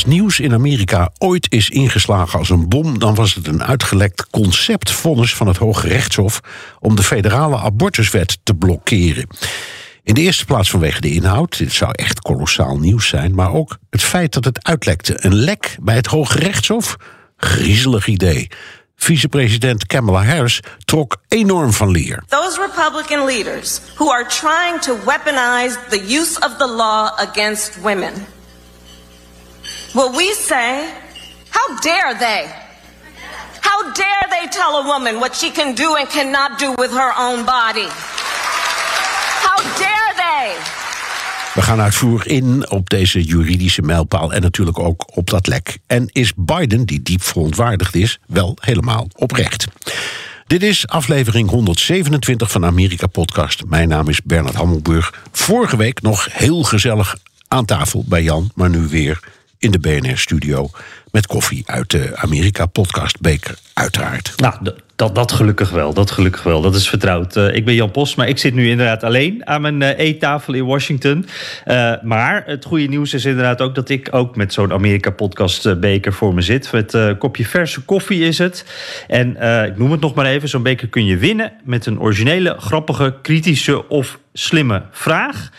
Als nieuws in Amerika ooit is ingeslagen als een bom, dan was het een uitgelekt conceptvonnis van het Hoge Rechtshof om de federale abortuswet te blokkeren. In de eerste plaats vanwege de inhoud, dit zou echt kolossaal nieuws zijn, maar ook het feit dat het uitlekte. Een lek bij het Hoge Rechtshof? Griezelig idee. Vicepresident Kamala Harris trok enorm van leer. Those Republican leaders who are trying to weaponize the use of the law against women. Will we say, how dare they? How dare they tell a woman what she can do and cannot do with her own body? How dare they? We gaan uitvoerig in op deze juridische mijlpaal en natuurlijk ook op dat lek. En is Biden, die diep verontwaardigd is, wel helemaal oprecht? Dit is aflevering 127 van Amerika Podcast. Mijn naam is Bernard Hammelburg. Vorige week nog heel gezellig aan tafel bij Jan, maar nu weer in de BNR-studio. Met koffie uit de Amerika-podcastbeker, uiteraard. Nou, dat, dat gelukkig wel. Dat gelukkig wel. Dat is vertrouwd. Uh, ik ben Jan Post, maar ik zit nu inderdaad alleen aan mijn uh, eettafel in Washington. Uh, maar het goede nieuws is inderdaad ook dat ik ook met zo'n Amerika-podcastbeker voor me zit. Met een kopje verse koffie is het. En ik noem het nog maar even. Zo'n beker kun je winnen met een originele, grappige, kritische of slimme vraag.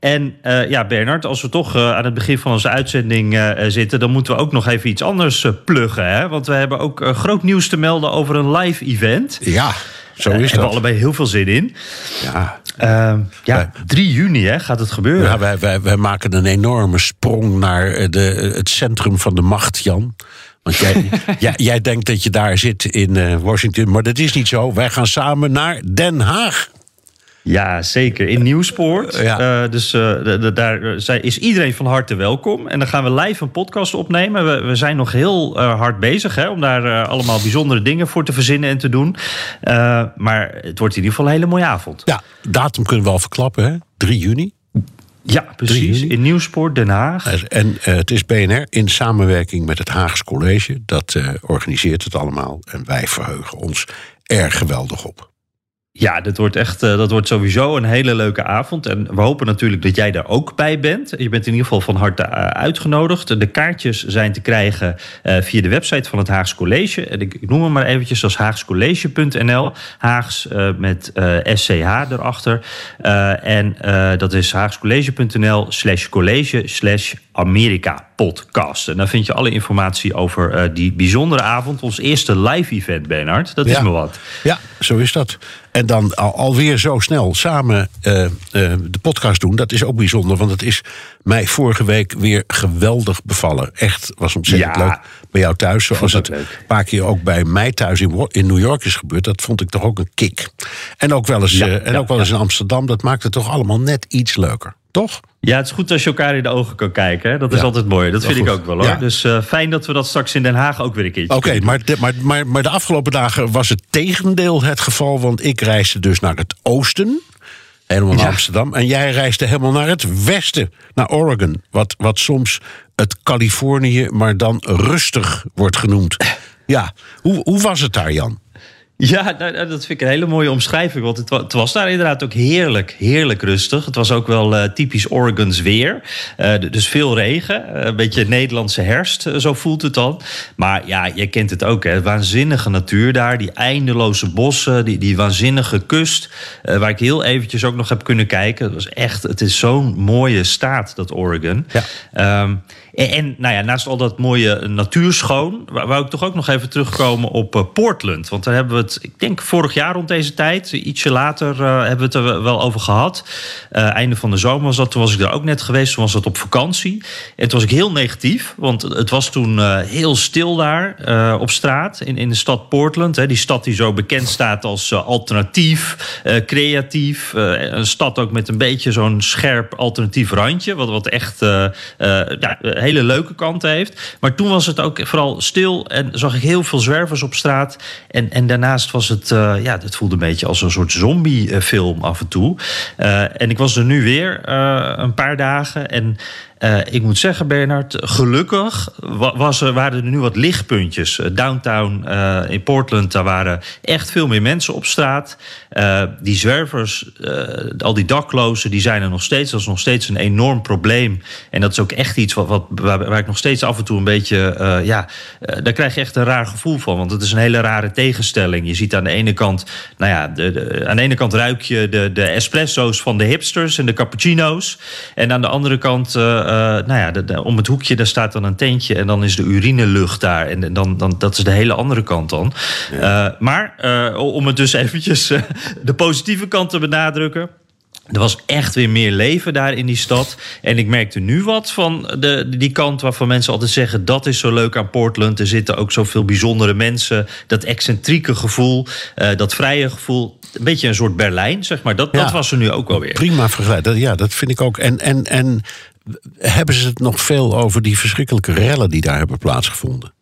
En uh, ja, Bernard, als we toch uh, aan het begin van onze uitzending uh, zitten, dan moeten we ook nog even iets anders pluggen. Hè? Want we hebben ook groot nieuws te melden over een live event. Ja, zo is dat. We hebben allebei heel veel zin in. Ja, ehm, ja 3 juni hè, gaat het gebeuren. Ja, wij, wij, wij maken een enorme sprong naar de, het centrum van de macht, Jan. Want jij, jij, jij denkt dat je daar zit in Washington, maar dat is niet zo. Wij gaan samen naar Den Haag. Ja, zeker. In Nieuwspoort. Ja. Uh, dus uh, de, de, daar is iedereen van harte welkom. En dan gaan we live een podcast opnemen. We, we zijn nog heel uh, hard bezig hè, om daar allemaal bijzondere dingen voor te verzinnen en te doen. maar het wordt in ieder geval een hele mooie avond. Ja, datum kunnen we al verklappen, hè? 3 juni. Ja, precies. In Nieuwspoort, Den Haag. En het is BNR in samenwerking met het Haags College. Dat organiseert het allemaal. En wij verheugen ons er geweldig op. Ja, dat wordt echt, uh, dat wordt sowieso een hele leuke avond. En we hopen natuurlijk dat jij daar ook bij bent. Je bent in ieder geval van harte uh, uitgenodigd. De kaartjes zijn te krijgen uh, via de website van het Haags College. En ik, ik noem hem maar eventjes als haagscollege.nl. Haags met SCH erachter. en dat is haagscollege.nl slash college slash Amerika podcast. En daar vind je alle informatie over uh, die bijzondere avond. Ons eerste live event, Bernard. Dat is me wat. Ja, zo is dat. En dan al, alweer zo snel samen uh, uh, de podcast doen. Dat is ook bijzonder, want het is mij vorige week weer geweldig bevallen. Echt, was ontzettend Ja. leuk bij jou thuis. Zoals het een paar keer ook bij mij thuis in, in New York is gebeurd. Dat vond ik toch ook een kick. En ook wel eens, Ja, eh, en ook wel eens in Amsterdam. Dat maakt het toch allemaal net iets leuker. Toch? Ja, het is goed als je elkaar in de ogen kan kijken. Hè? Dat is Ja. altijd mooi. Dat vind ik ook wel hoor. Ja. Dus uh, fijn dat we dat straks in Den Haag ook weer een keertje Oké, maar, de- maar, maar, maar de afgelopen dagen was het tegendeel het geval. Want ik reisde dus naar het oosten. Helemaal naar. Amsterdam. En jij reisde helemaal naar het westen. Naar Oregon. Wat, wat soms het Californië, maar dan rustig wordt genoemd. Ja, hoe, hoe was het daar, Jan? Ja, nou, nou, dat vind ik een hele mooie omschrijving. Want het, wa- het was daar inderdaad ook heerlijk, heerlijk rustig. Het was ook wel eh, typisch Oregons weer. Eh, dus veel regen, eh, een beetje Nederlandse herfst, zo voelt het dan. Maar ja, je kent het ook, hè. Waanzinnige natuur daar, die eindeloze bossen, die, die waanzinnige kust. waar ik heel eventjes ook nog heb kunnen kijken. Het was echt, het is zo'n mooie staat, dat Oregon. Ja. Ehm, En, nou ja, naast al dat mooie natuurschoon, wou ik toch ook nog even terugkomen op uh, Portland. Want daar hebben we het, ik denk vorig jaar rond deze tijd, ietsje later uh, hebben we het er wel over gehad. Uh, einde van de zomer was dat, toen was ik daar ook net geweest, toen was dat op vakantie. En toen was ik heel negatief, want het was toen heel stil daar op straat in, in de stad Portland. Hè, die stad die zo bekend staat als alternatief, creatief. een stad ook met een beetje zo'n scherp alternatief randje, wat, wat echt ja, hele leuke kanten heeft. Maar toen was het ook vooral stil en zag ik heel veel zwervers op straat. En, en daarnaast was het, uh, ja, het voelde een beetje als een soort zombiefilm af en toe. Uh, en ik was er nu weer uh, een paar dagen. En uh, ik moet zeggen, Bernard, gelukkig was er, waren er nu wat lichtpuntjes. Uh, downtown uh, in Portland, daar waren echt veel meer mensen op straat. die zwervers, al die daklozen, die zijn er nog steeds. Dat is nog steeds een enorm probleem. En dat is ook echt iets wat, wat waar, ik nog steeds af en toe een beetje... ja, daar krijg je echt een raar gevoel van. Want het is een hele rare tegenstelling. Je ziet aan de ene kant... Nou ja, de, aan de ene kant ruik je de, de espresso's van de hipsters en de cappuccino's. En aan de andere kant... Uh, nou ja, de, om het hoekje daar staat dan een tentje en dan is de urinelucht daar. En dan, dan, dat is de hele andere kant dan. Ja. Uh, maar uh, om het dus eventjes de positieve kant te benadrukken. Er was echt weer meer leven daar in die stad. En ik merkte nu wat van de, die kant waarvan mensen altijd zeggen... dat is zo leuk aan Portland. Er zitten ook zoveel bijzondere mensen. Dat excentrieke gevoel, uh, dat vrije gevoel. Een beetje een soort Berlijn, zeg maar. Dat, ja, dat was er nu ook wel weer. Prima vergelijk. Ja, dat vind ik ook. En, en, en hebben ze het nog veel over die verschrikkelijke rellen die daar hebben plaatsgevonden?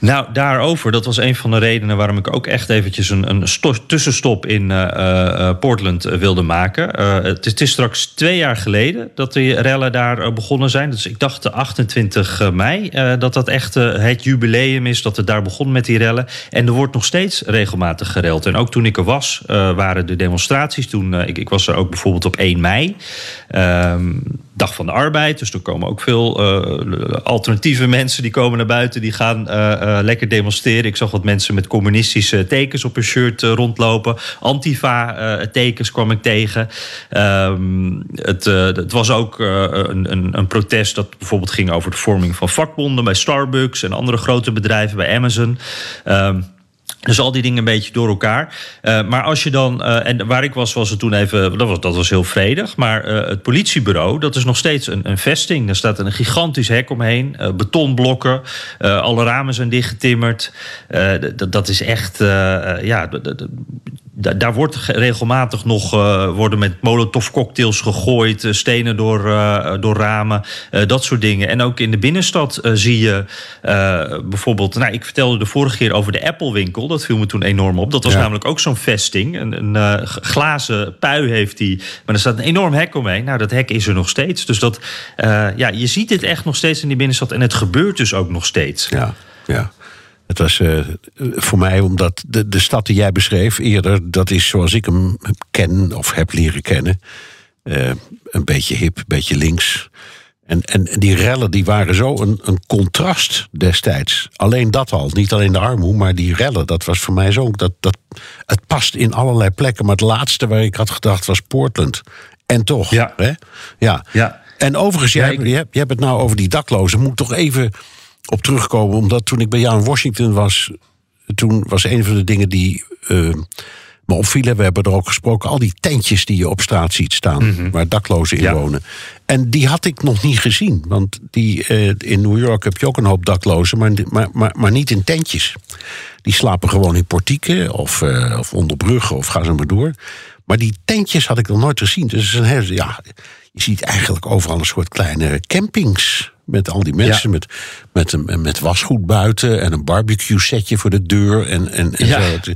Nou, daarover, dat was een van de redenen waarom ik ook echt eventjes een, een tussenstop in uh, uh, Portland wilde maken. Het, is straks twee jaar geleden dat die rellen daar begonnen zijn. Dus ik dacht de 28 mei dat dat echt het jubileum is dat het daar begon met die rellen. En er wordt nog steeds regelmatig gereld. En ook toen ik er was, waren de demonstraties. Toen, ik, ik was er ook bijvoorbeeld op 1 mei. Ehm, Dag van de Arbeid. Dus er komen ook veel alternatieve mensen die komen naar buiten. Die gaan uh, uh, lekker demonstreren. Ik zag wat mensen met communistische tekens op hun shirt rondlopen. Antifa-tekens kwam ik tegen. Um, het, het, was ook een, een, een, protest dat bijvoorbeeld ging over de vorming van vakbonden bij Starbucks en andere grote bedrijven bij Amazon. Um, dus al die dingen een beetje door elkaar. Uh, maar als je dan. Uh, en waar ik was, was het toen even. Dat was, dat was heel vredig. Maar uh, het politiebureau, dat is nog steeds een, een vesting. Daar staat een gigantisch hek omheen. betonblokken. alle ramen zijn dichtgetimmerd. dat is echt. ja, daar wordt regelmatig nog uh, worden met molotov cocktails gegooid, uh, stenen door, uh, door ramen, dat soort dingen. En ook in de binnenstad zie je bijvoorbeeld, nou, ik vertelde de vorige keer over de Apple winkel, dat viel me toen enorm op. Dat was ja. namelijk ook zo'n vesting, een, een glazen pui heeft die, maar er staat een enorm hek omheen. Nou, dat hek is er nog steeds. Dus dat, ja, je ziet dit echt nog steeds in die binnenstad en het gebeurt dus ook nog steeds. Ja, ja. Het was uh, voor mij, omdat de, de stad die jij beschreef eerder, dat is zoals ik hem ken of heb leren kennen. Uh, een beetje hip, een beetje links. En, en, en, die rellen die waren zo een, een contrast destijds. Alleen dat al, niet alleen de armoede, maar die rellen, dat was voor mij zo. Dat, dat, het past in allerlei plekken, maar het laatste waar ik had gedacht was Portland. En toch. Ja. Hè? ja. ja. En overigens, ja, ik... je, hebt, je hebt het nou over die daklozen. Moet ik toch even op terugkomen. Omdat toen ik bij jou in Washington was, toen was een van de dingen die uh, me opvielen. We hebben er ook gesproken. Al die tentjes die je op straat ziet staan, mm -hmm. waar daklozen in ja. wonen. En die had ik nog niet gezien. Want die, uh, in New York heb je ook een hoop daklozen, maar, maar, maar, maar niet in tentjes. Die slapen gewoon in portieken of, uh, of onder bruggen of ga zo maar door. Maar die tentjes had ik nog nooit gezien. Dus een ja, je ziet eigenlijk overal een soort kleine campings. Met al die mensen, ja. met, met, met wasgoed buiten en een barbecue setje voor de deur. En, en, en ja. zo.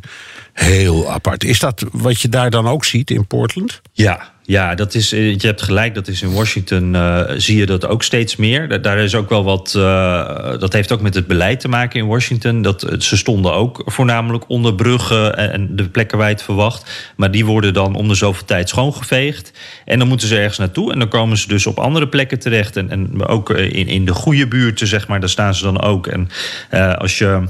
Heel apart. Is dat wat je daar dan ook ziet in Portland? Ja, ja, dat is, je hebt gelijk, dat is in Washington uh, zie je dat ook steeds meer. Daar is ook wel wat, uh, dat heeft ook met het beleid te maken in Washington. Dat, ze stonden ook voornamelijk onder bruggen en de plekken waar je het verwacht. Maar die worden dan om de zoveel tijd schoongeveegd. En dan moeten ze ergens naartoe en dan komen ze dus op andere plekken terecht. En, ook in, in de goede buurten, zeg maar, daar staan ze dan ook. En als je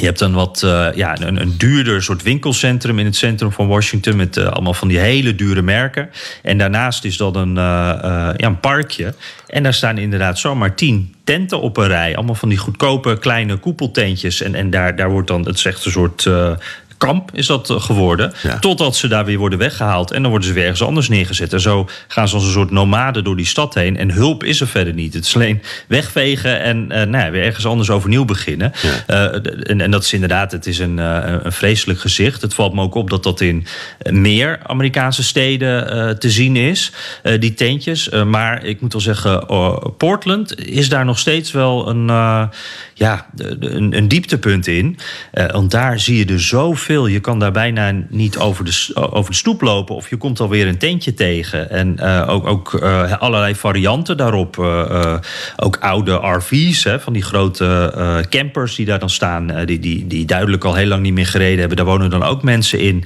Je hebt een wat uh, ja, een, een, duurder soort winkelcentrum in het centrum van Washington. Met uh, allemaal van die hele dure merken. En daarnaast is dat een, uh, ja, een parkje. En daar staan inderdaad zomaar tien tenten op een rij. Allemaal van die goedkope kleine koepeltentjes. En, en daar, daar wordt dan, het echt een soort kamp is dat eh, geworden. Totdat ze daar weer worden weggehaald. En dan worden ze weer ergens anders neergezet. En zo gaan ze als een soort nomade door die stad heen. En hulp is er verder niet. Het is alleen wegvegen en uh, nou ja, weer ergens anders overnieuw beginnen. Uh, en, en, dat is inderdaad, het is een, een vreselijk gezicht. Het valt me ook op dat dat in meer Amerikaanse steden te zien is. die tentjes. maar ik moet wel zeggen, Portland is daar nog steeds wel een, ja, een, een dieptepunt in. want daar zie je er zoveel je kan daar bijna niet over de, over de stoep lopen of je komt alweer een tentje tegen. En uh, ook, ook uh, allerlei varianten daarop. Uh, ook oude RV's, hè, van die grote campers die daar dan staan, die, die, die duidelijk al heel lang niet meer gereden hebben. Daar wonen dan ook mensen in.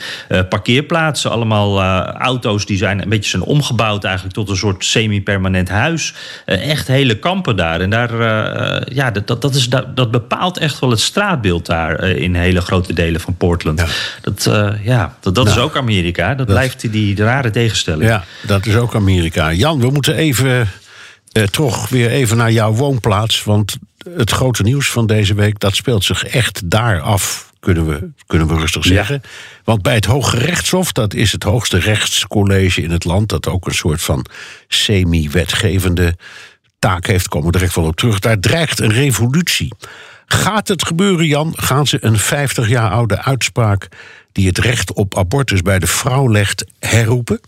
parkeerplaatsen, allemaal auto's die zijn een beetje zijn omgebouwd eigenlijk tot een soort semi-permanent huis. echt hele kampen daar. En daar, ja, dat, dat, is, dat, dat bepaalt echt wel het straatbeeld daar in hele grote delen van Portland. Ja. Dat, uh, ja, dat, dat is nou, ook Amerika. Dat, blijft die, die rare tegenstelling. Ja, dat is ook Amerika. Jan, we moeten even uh, toch weer even naar jouw woonplaats. Want het grote nieuws van deze week, dat speelt zich echt daar af. Kunnen we, kunnen we rustig zeggen. Ja. Want bij het Hoge Rechtshof, dat is het hoogste rechtscollege in het land, dat ook een soort van semi-wetgevende taak heeft, komen we direct wel op terug. Daar dreigt een revolutie. Gaat het gebeuren, Jan? Gaan ze een 50 jaar oude uitspraak die het recht op abortus bij de vrouw legt herroepen?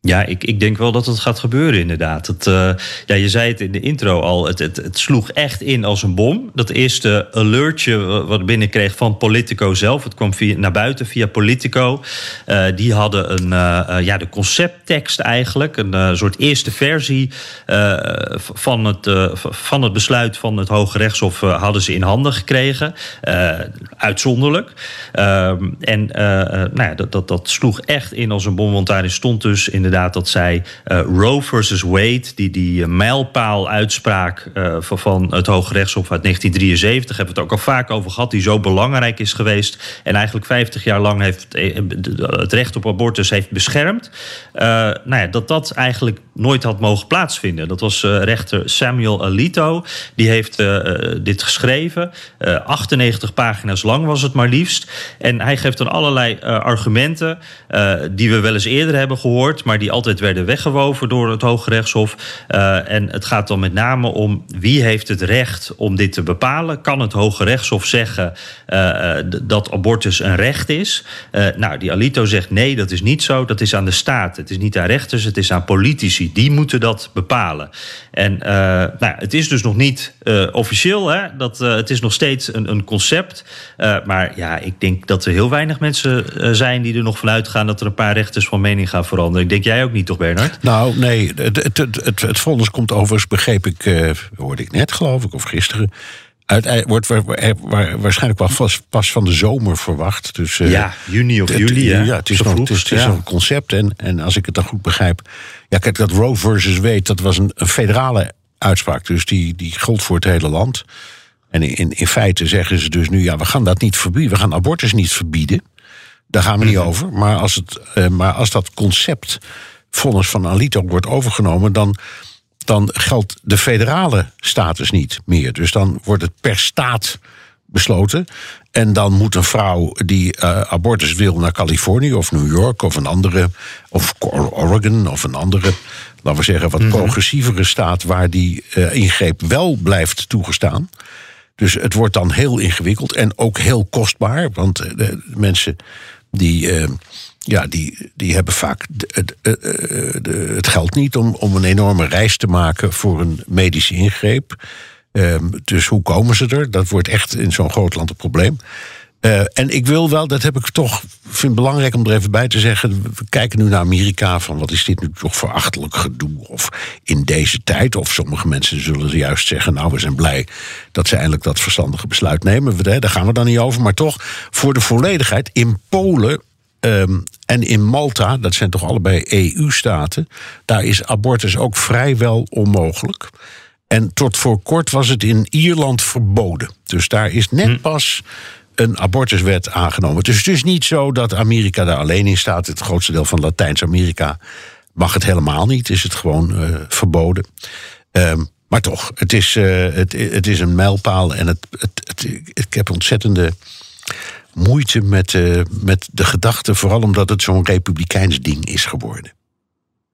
Ja, ik, ik denk wel dat het gaat gebeuren, inderdaad. Het, uh, ja, je zei het in de intro al, het, het, het, sloeg echt in als een bom. Dat eerste alertje wat binnenkreeg van Politico zelf... het kwam via, naar buiten via Politico. Uh, die hadden een, uh, ja, de concepttekst eigenlijk... een soort eerste versie van, het, van het besluit van het Hoge Rechtshof... hadden ze in handen gekregen, uitzonderlijk. Ehm, en nou ja, dat, dat, dat sloeg echt in als een bom, want daarin stond dus... in inderdaad dat zij uh, Roe versus Wade, die, die uh, mijlpaal-uitspraak uh, van het Hoge Rechtshof uit 1973, hebben we het ook al vaak over gehad, die zo belangrijk is geweest en eigenlijk 50 jaar lang heeft het recht op abortus heeft beschermd. nou ja, dat dat eigenlijk nooit had mogen plaatsvinden. Dat was rechter Samuel Alito, die heeft dit geschreven. 98 pagina's lang was het maar liefst. En hij geeft dan allerlei argumenten die we wel eens eerder hebben gehoord, maar die altijd werden weggewoven door het Hoge Rechtshof. En het gaat dan met name om wie heeft het recht om dit te bepalen. Kan het Hoge Rechtshof zeggen dat abortus een recht is? Nou, die Alito zegt nee, dat is niet zo. Dat is aan de staat. Het is niet aan rechters, het is aan politici. Die moeten dat bepalen. En nou, het is dus nog niet officieel. Hè? Dat, het is nog steeds een, een concept. maar ja, ik denk dat er heel weinig mensen zijn die er nog vanuit gaan dat er een paar rechters van mening gaan veranderen. Ik denk jij ook niet, toch, Bernard? Nou, nee. Het, het, het, het, het vonnis komt overigens, begreep ik, hoorde ik net, geloof ik, of gisteren. Uit, wordt waarschijnlijk wel vast, pas van de zomer verwacht. Dus, ja, juni of juli. Ja, het is, nog, het is, nog een concept. En, en als ik het dan goed begrijp. Ja, kijk, dat Roe versus Wade, dat was een, een federale uitspraak. Dus die, die gold voor het hele land. En in, in feite zeggen ze dus nu: ja, we gaan dat niet verbieden. We gaan abortus niet verbieden. Daar gaan we niet mhm. over. Maar als, het, uh, maar als dat concept vonnis van Alito wordt overgenomen, dan, dan geldt de federale status niet meer. Dus dan wordt het per staat besloten. En dan moet een vrouw die uh, abortus wil naar Californië of New York of een andere, of Oregon of een andere, laten we zeggen, wat mm -hmm. progressievere staat waar die uh, ingreep wel blijft toegestaan. Dus het wordt dan heel ingewikkeld en ook heel kostbaar, want de mensen die, ja, die, die hebben vaak het, het geld niet om, om een enorme reis te maken voor een medische ingreep. Um, dus hoe komen ze er? Dat wordt echt in zo'n groot land een probleem. Uh, en ik wil wel, dat heb ik toch, vind belangrijk om er even bij te zeggen. We kijken nu naar Amerika van wat is dit nu toch voor achterlijk gedoe? Of in deze tijd, of sommige mensen zullen juist zeggen, nou we zijn blij dat ze eindelijk dat verstandige besluit nemen. We, daar gaan we dan niet over. Maar toch, voor de volledigheid, in Polen um, en in Malta, dat zijn toch allebei EU-staten, daar is abortus ook vrijwel onmogelijk. En tot voor kort was het in Ierland verboden. Dus daar is net Hm. pas een abortuswet aangenomen. Dus het is niet zo dat Amerika daar alleen in staat. Het grootste deel van Latijns-Amerika mag het helemaal niet. Is het gewoon eh, verboden. Ehm, maar toch, het is, eh, het, het is een mijlpaal. En het, het, het- ik heb ontzettende moeite met, eh, met de gedachte. Vooral omdat het zo'n republikeins ding is geworden.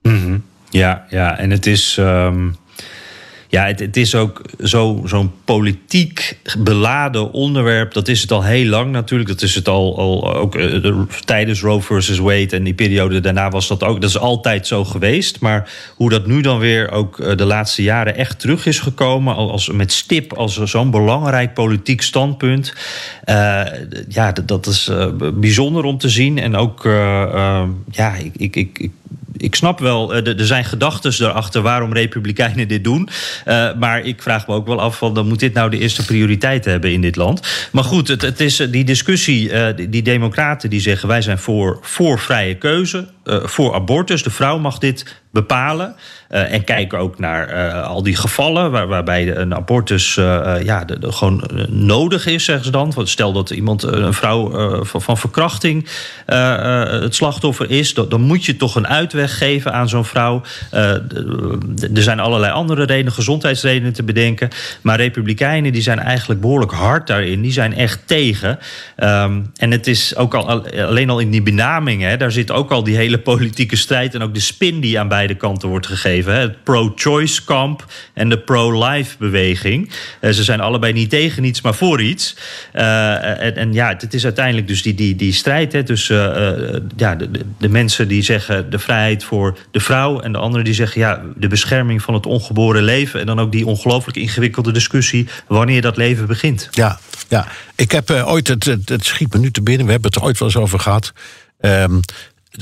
Mhm. Ja, ja, en het is. ehm, ja, het, is ook zo- zo'n politiek beladen onderwerp. Dat is het al heel lang natuurlijk. Dat is het al, al ook eh, de- tijdens Roe versus Wade en die periode daarna was dat ook. Dat is altijd zo geweest. Maar hoe dat nu dan weer ook eh, de laatste jaren echt terug is gekomen, al- als, met stip als zo'n belangrijk politiek standpunt. eh, ja, dat, is bijzonder om te zien. En ook, ja, ik, ik, ik, ik snap wel, eh, er zijn gedachten erachter waarom Republikeinen dit doen. Eh, maar ik vraag me ook wel af: van, dan moet dit nou de eerste prioriteit hebben in dit land. Maar goed, het, het is eh, die discussie. die, Democraten die zeggen wij zijn voor, voor vrije keuze, voor abortus. De vrouw mag dit bepalen. Eh, en kijken ook naar eh, al die gevallen waar, waarbij een abortus eh, eh, ja, de, de- gewoon eh, nodig is, zeggen ze dan. Want stel dat iemand, eh, een vrouw eh, van, van verkrachting eh, eh, het slachtoffer is, dan, moet je toch een uitweg geven aan zo'n vrouw. Eh, er zijn allerlei andere redenen, gezondheidsredenen te bedenken. Maar Republikeinen die zijn eigenlijk behoorlijk hard daarin. Die zijn echt tegen. Ehm, en het is ook al, alleen al in die benaming, hè, daar zit ook al die hele politieke strijd en ook de spin die aan beide kanten wordt gegeven. Het pro-choice kamp en de pro-life beweging. Eh, ze zijn allebei niet tegen iets, maar voor iets. Eh, en, ja, het is uiteindelijk dus die, die, die strijd hè, tussen eh, ja, de, de, mensen die zeggen de vrijheid voor de vrouw en de anderen die zeggen ja, de bescherming van het ongeboren leven. En dan ook die ongelooflijk ingewikkelde discussie wanneer dat leven begint. Ja, ja. ik heb ooit, het, het, het schiet me nu te binnen, we hebben het er ooit wel eens over gehad. ehm,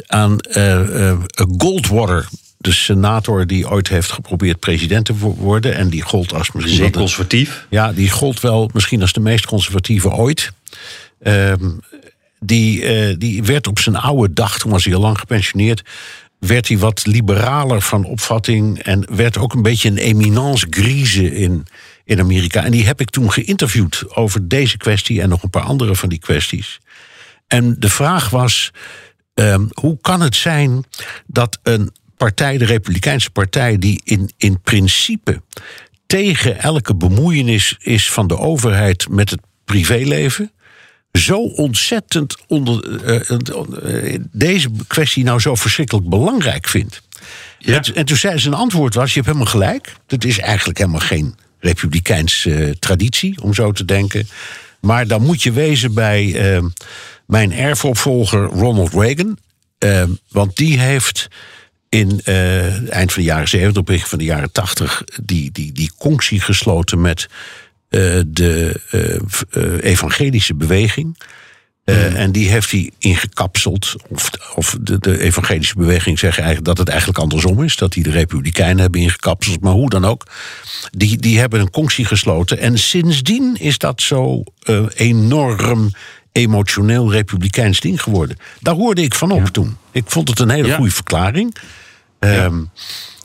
aan eh, eh, Goldwater, de senator die ooit heeft geprobeerd president te wo- worden. En die gold als misschien. Zeer conservatief. ja, die gold wel misschien als de meest conservatieve ooit. Ehm, die, eh, die werd op zijn oude dag, toen was hij al lang gepensioneerd, werd hij wat liberaler van opvatting en werd ook een beetje een eminence grise in, in Amerika. En die heb ik toen geïnterviewd over deze kwestie en nog een paar andere van die kwesties. En de vraag was: ehm, hoe kan het zijn dat een partij, de Republikeinse Partij, die in, in principe tegen elke bemoeienis is van de overheid met het privéleven, zo ontzettend onder, eh, eh, deze kwestie nou zo verschrikkelijk belangrijk vindt? Ja. En, en toen zei zijn antwoord was: Je hebt helemaal gelijk. Dat is eigenlijk helemaal geen republikeins eh, traditie om zo te denken. Maar dan moet je wezen bij eh, mijn erfopvolger Ronald Reagan. Eh, want die heeft in eh, eind van de jaren 70, begin van de jaren 80, die, die, die conctie gesloten met eh, de eh, evangelische beweging. Eh, En die heeft hij ingekapseld. Of, of de, de evangelische beweging zeggen eigenlijk dat het eigenlijk andersom is. Dat die de republikeinen hebben ingekapseld. Maar hoe dan ook. Die, die hebben een conctie gesloten. En sindsdien is dat zo enorm emotioneel republikeins ding geworden. Daar hoorde ik van op toen. Ik vond het een hele Ja. goede verklaring. Ehm,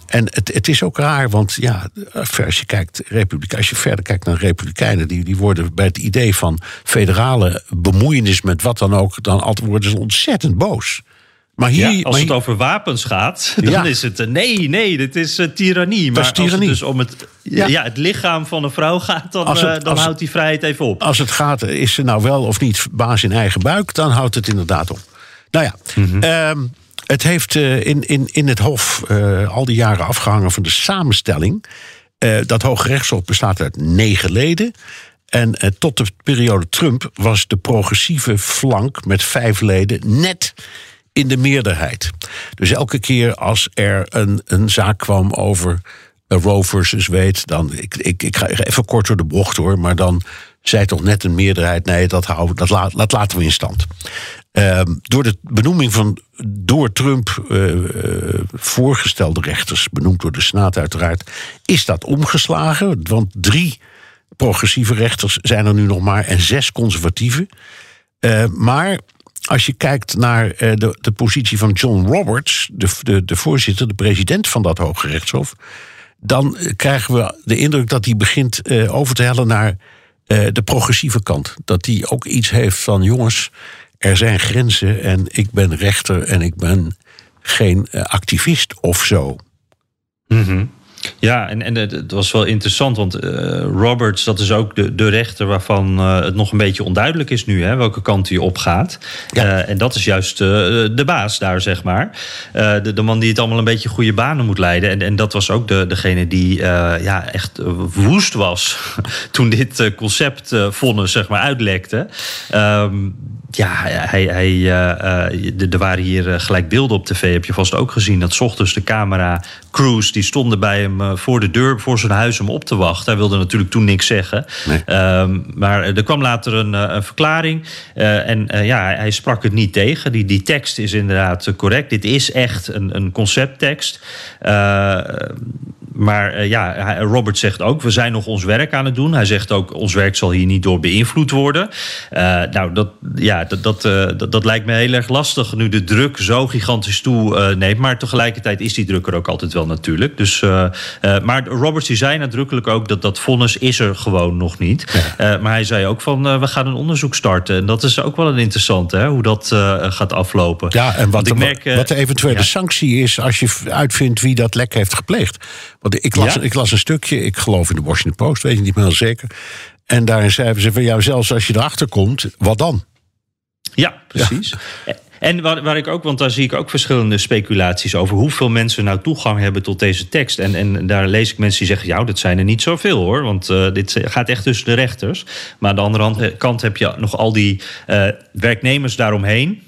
en het, het is ook raar, want ja, als je, kijkt, als je verder kijkt naar Republikeinen, die, die worden bij het idee van federale bemoeienis met wat dan ook, dan altijd worden ze ontzettend boos. Maar hier, Ja, als maar het over wapens gaat, dan Ja. is het... eh, nee, nee, dit is tirannie. Maar is als het dus om het, ja. Ja. het lichaam van een vrouw gaat... dan, het- eh, dan als- houdt die vrijheid even op. als het gaat, is ze nou wel of niet baas in eigen buik, dan houdt het inderdaad op. Nou ja, ehm, het heeft in, in, in het Hof al die jaren afgehangen van de samenstelling. Dat Hoge Rechtshof bestaat uit negen leden. En eh, tot de periode Trump was de progressieve flank met vijf leden net in de meerderheid. Dus elke keer als er een, een zaak kwam over eh, Roe versus Wade, dan, ik, ik, ik ga even kort door de bocht hoor, maar dan zei toch net een meerderheid, nee, dat, houden, dat, laat, laten we in stand. Ehm, door de benoeming van door Trump eh, eh, voorgestelde rechters, benoemd door de Senaat uiteraard, is dat omgeslagen. Want drie progressieve rechters zijn er nu nog maar en zes conservatieve. Eh, maar als je kijkt naar eh, de, de positie van John Roberts, de, de, de voorzitter, de president van dat Hoge Rechtshof. dan krijgen we de indruk dat hij begint eh, over te hellen naar eh, de progressieve kant. Dat hij ook iets heeft van: jongens, er zijn grenzen en ik ben rechter en ik ben geen eh, activist of zo. Mm ja, en, en het was wel interessant, want uh, Roberts, dat is ook de, de rechter waarvan uh, het nog een beetje onduidelijk is nu, hè, welke kant hij opgaat. Ja. Uh, en dat is juist de baas daar, zeg maar. De, de, man die het allemaal een beetje goede banen moet leiden. En, en dat was ook de, degene die ja, echt woest was toen dit concept vonnis, zeg maar, uitlekte. Um, ja, hij, hij, uh, er waren hier gelijk beelden op tv, heb je vast ook gezien. Dat ochtends de camera crews die stonden bij hem voor de deur, voor zijn huis, om op te wachten. Hij wilde natuurlijk toen niks zeggen. Nee. Um, maar er kwam later een, een verklaring. Uh, en uh, ja, hij sprak het niet tegen. Die, die tekst is inderdaad correct. Dit is echt een, een concepttekst. Uh, maar uh, ja, Robert zegt ook, we zijn nog ons werk aan het doen. Hij zegt ook, ons werk zal hier niet door beïnvloed worden. Uh, nou, dat, ja, dat, dat, uh, dat, dat, lijkt me heel erg lastig nu de druk zo gigantisch toeneemt. maar tegelijkertijd is die druk er ook altijd wel natuurlijk. Dus, maar Roberts die zei nadrukkelijk ook dat dat vonnis is er gewoon nog niet. Ja. maar hij zei ook van, we gaan een onderzoek starten. En dat is ook wel een interessante, hè, hoe dat gaat aflopen. Ja, en wat, de, merk, wat de eventuele ja. sanctie is als je uitvindt wie dat lek heeft gepleegd. Want ik las, ja? ik las een stukje, ik geloof in de Washington Post, weet ik niet meer zeker. En daarin schrijven ze van jou, zelfs als je erachter komt, wat dan? Ja, precies. Ja. En waar, waar, ik ook, want daar zie ik ook verschillende speculaties over hoeveel mensen nou toegang hebben tot deze tekst. En, en daar lees ik mensen die zeggen: ja, dat zijn er niet zoveel hoor. Want uh, dit gaat echt tussen de rechters. Maar aan de andere kant heb je nog al die uh, werknemers daaromheen.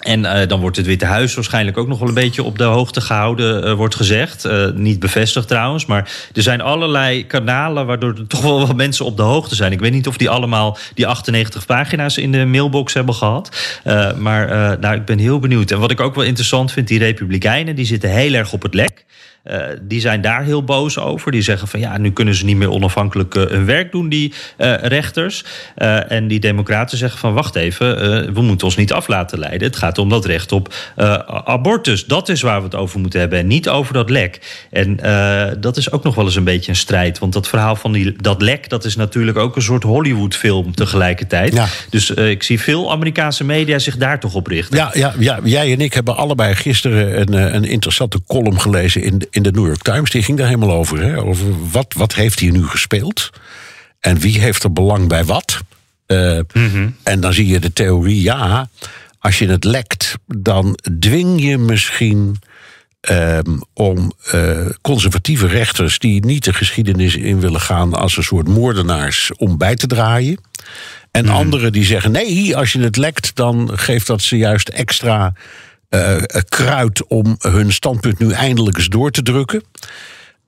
En uh, dan wordt het Witte Huis waarschijnlijk ook nog wel een beetje op de hoogte gehouden, uh, wordt gezegd. Uh, niet bevestigd trouwens, maar er zijn allerlei kanalen waardoor er toch wel wat mensen op de hoogte zijn. Ik weet niet of die allemaal die 98 pagina's in de mailbox hebben gehad. maar nou, ik ben heel benieuwd. En wat ik ook wel interessant vind, die Republikeinen, die zitten heel erg op het lek. Uh, die zijn daar heel boos over. Die zeggen van ja, nu kunnen ze niet meer onafhankelijk uh, hun werk doen, die uh, rechters. en die democraten zeggen van wacht even, we moeten ons niet af laten leiden. Het gaat om dat recht op abortus. Dat is waar we het over moeten hebben en niet over dat lek. En dat is ook nog wel eens een beetje een strijd. Want dat verhaal van die, dat lek, dat is natuurlijk ook een soort Hollywood-film tegelijkertijd. Ja. Dus ik zie veel Amerikaanse media zich daar toch op richten. Ja, ja, ja jij en ik hebben allebei gisteren een, een interessante column gelezen in in de New York Times, die ging daar helemaal over. Hè? Over wat, wat heeft hier nu gespeeld? En wie heeft er belang bij wat? Uh, mm-hmm. En dan zie je de theorie, ja, als je het lekt, dan dwing je misschien um, om uh, conservatieve rechters die niet de geschiedenis in willen gaan als een soort moordenaars om bij te draaien. En mm. anderen die zeggen: nee, als je het lekt, dan geeft dat ze juist extra uh, kruid om hun standpunt nu eindelijk eens door te drukken.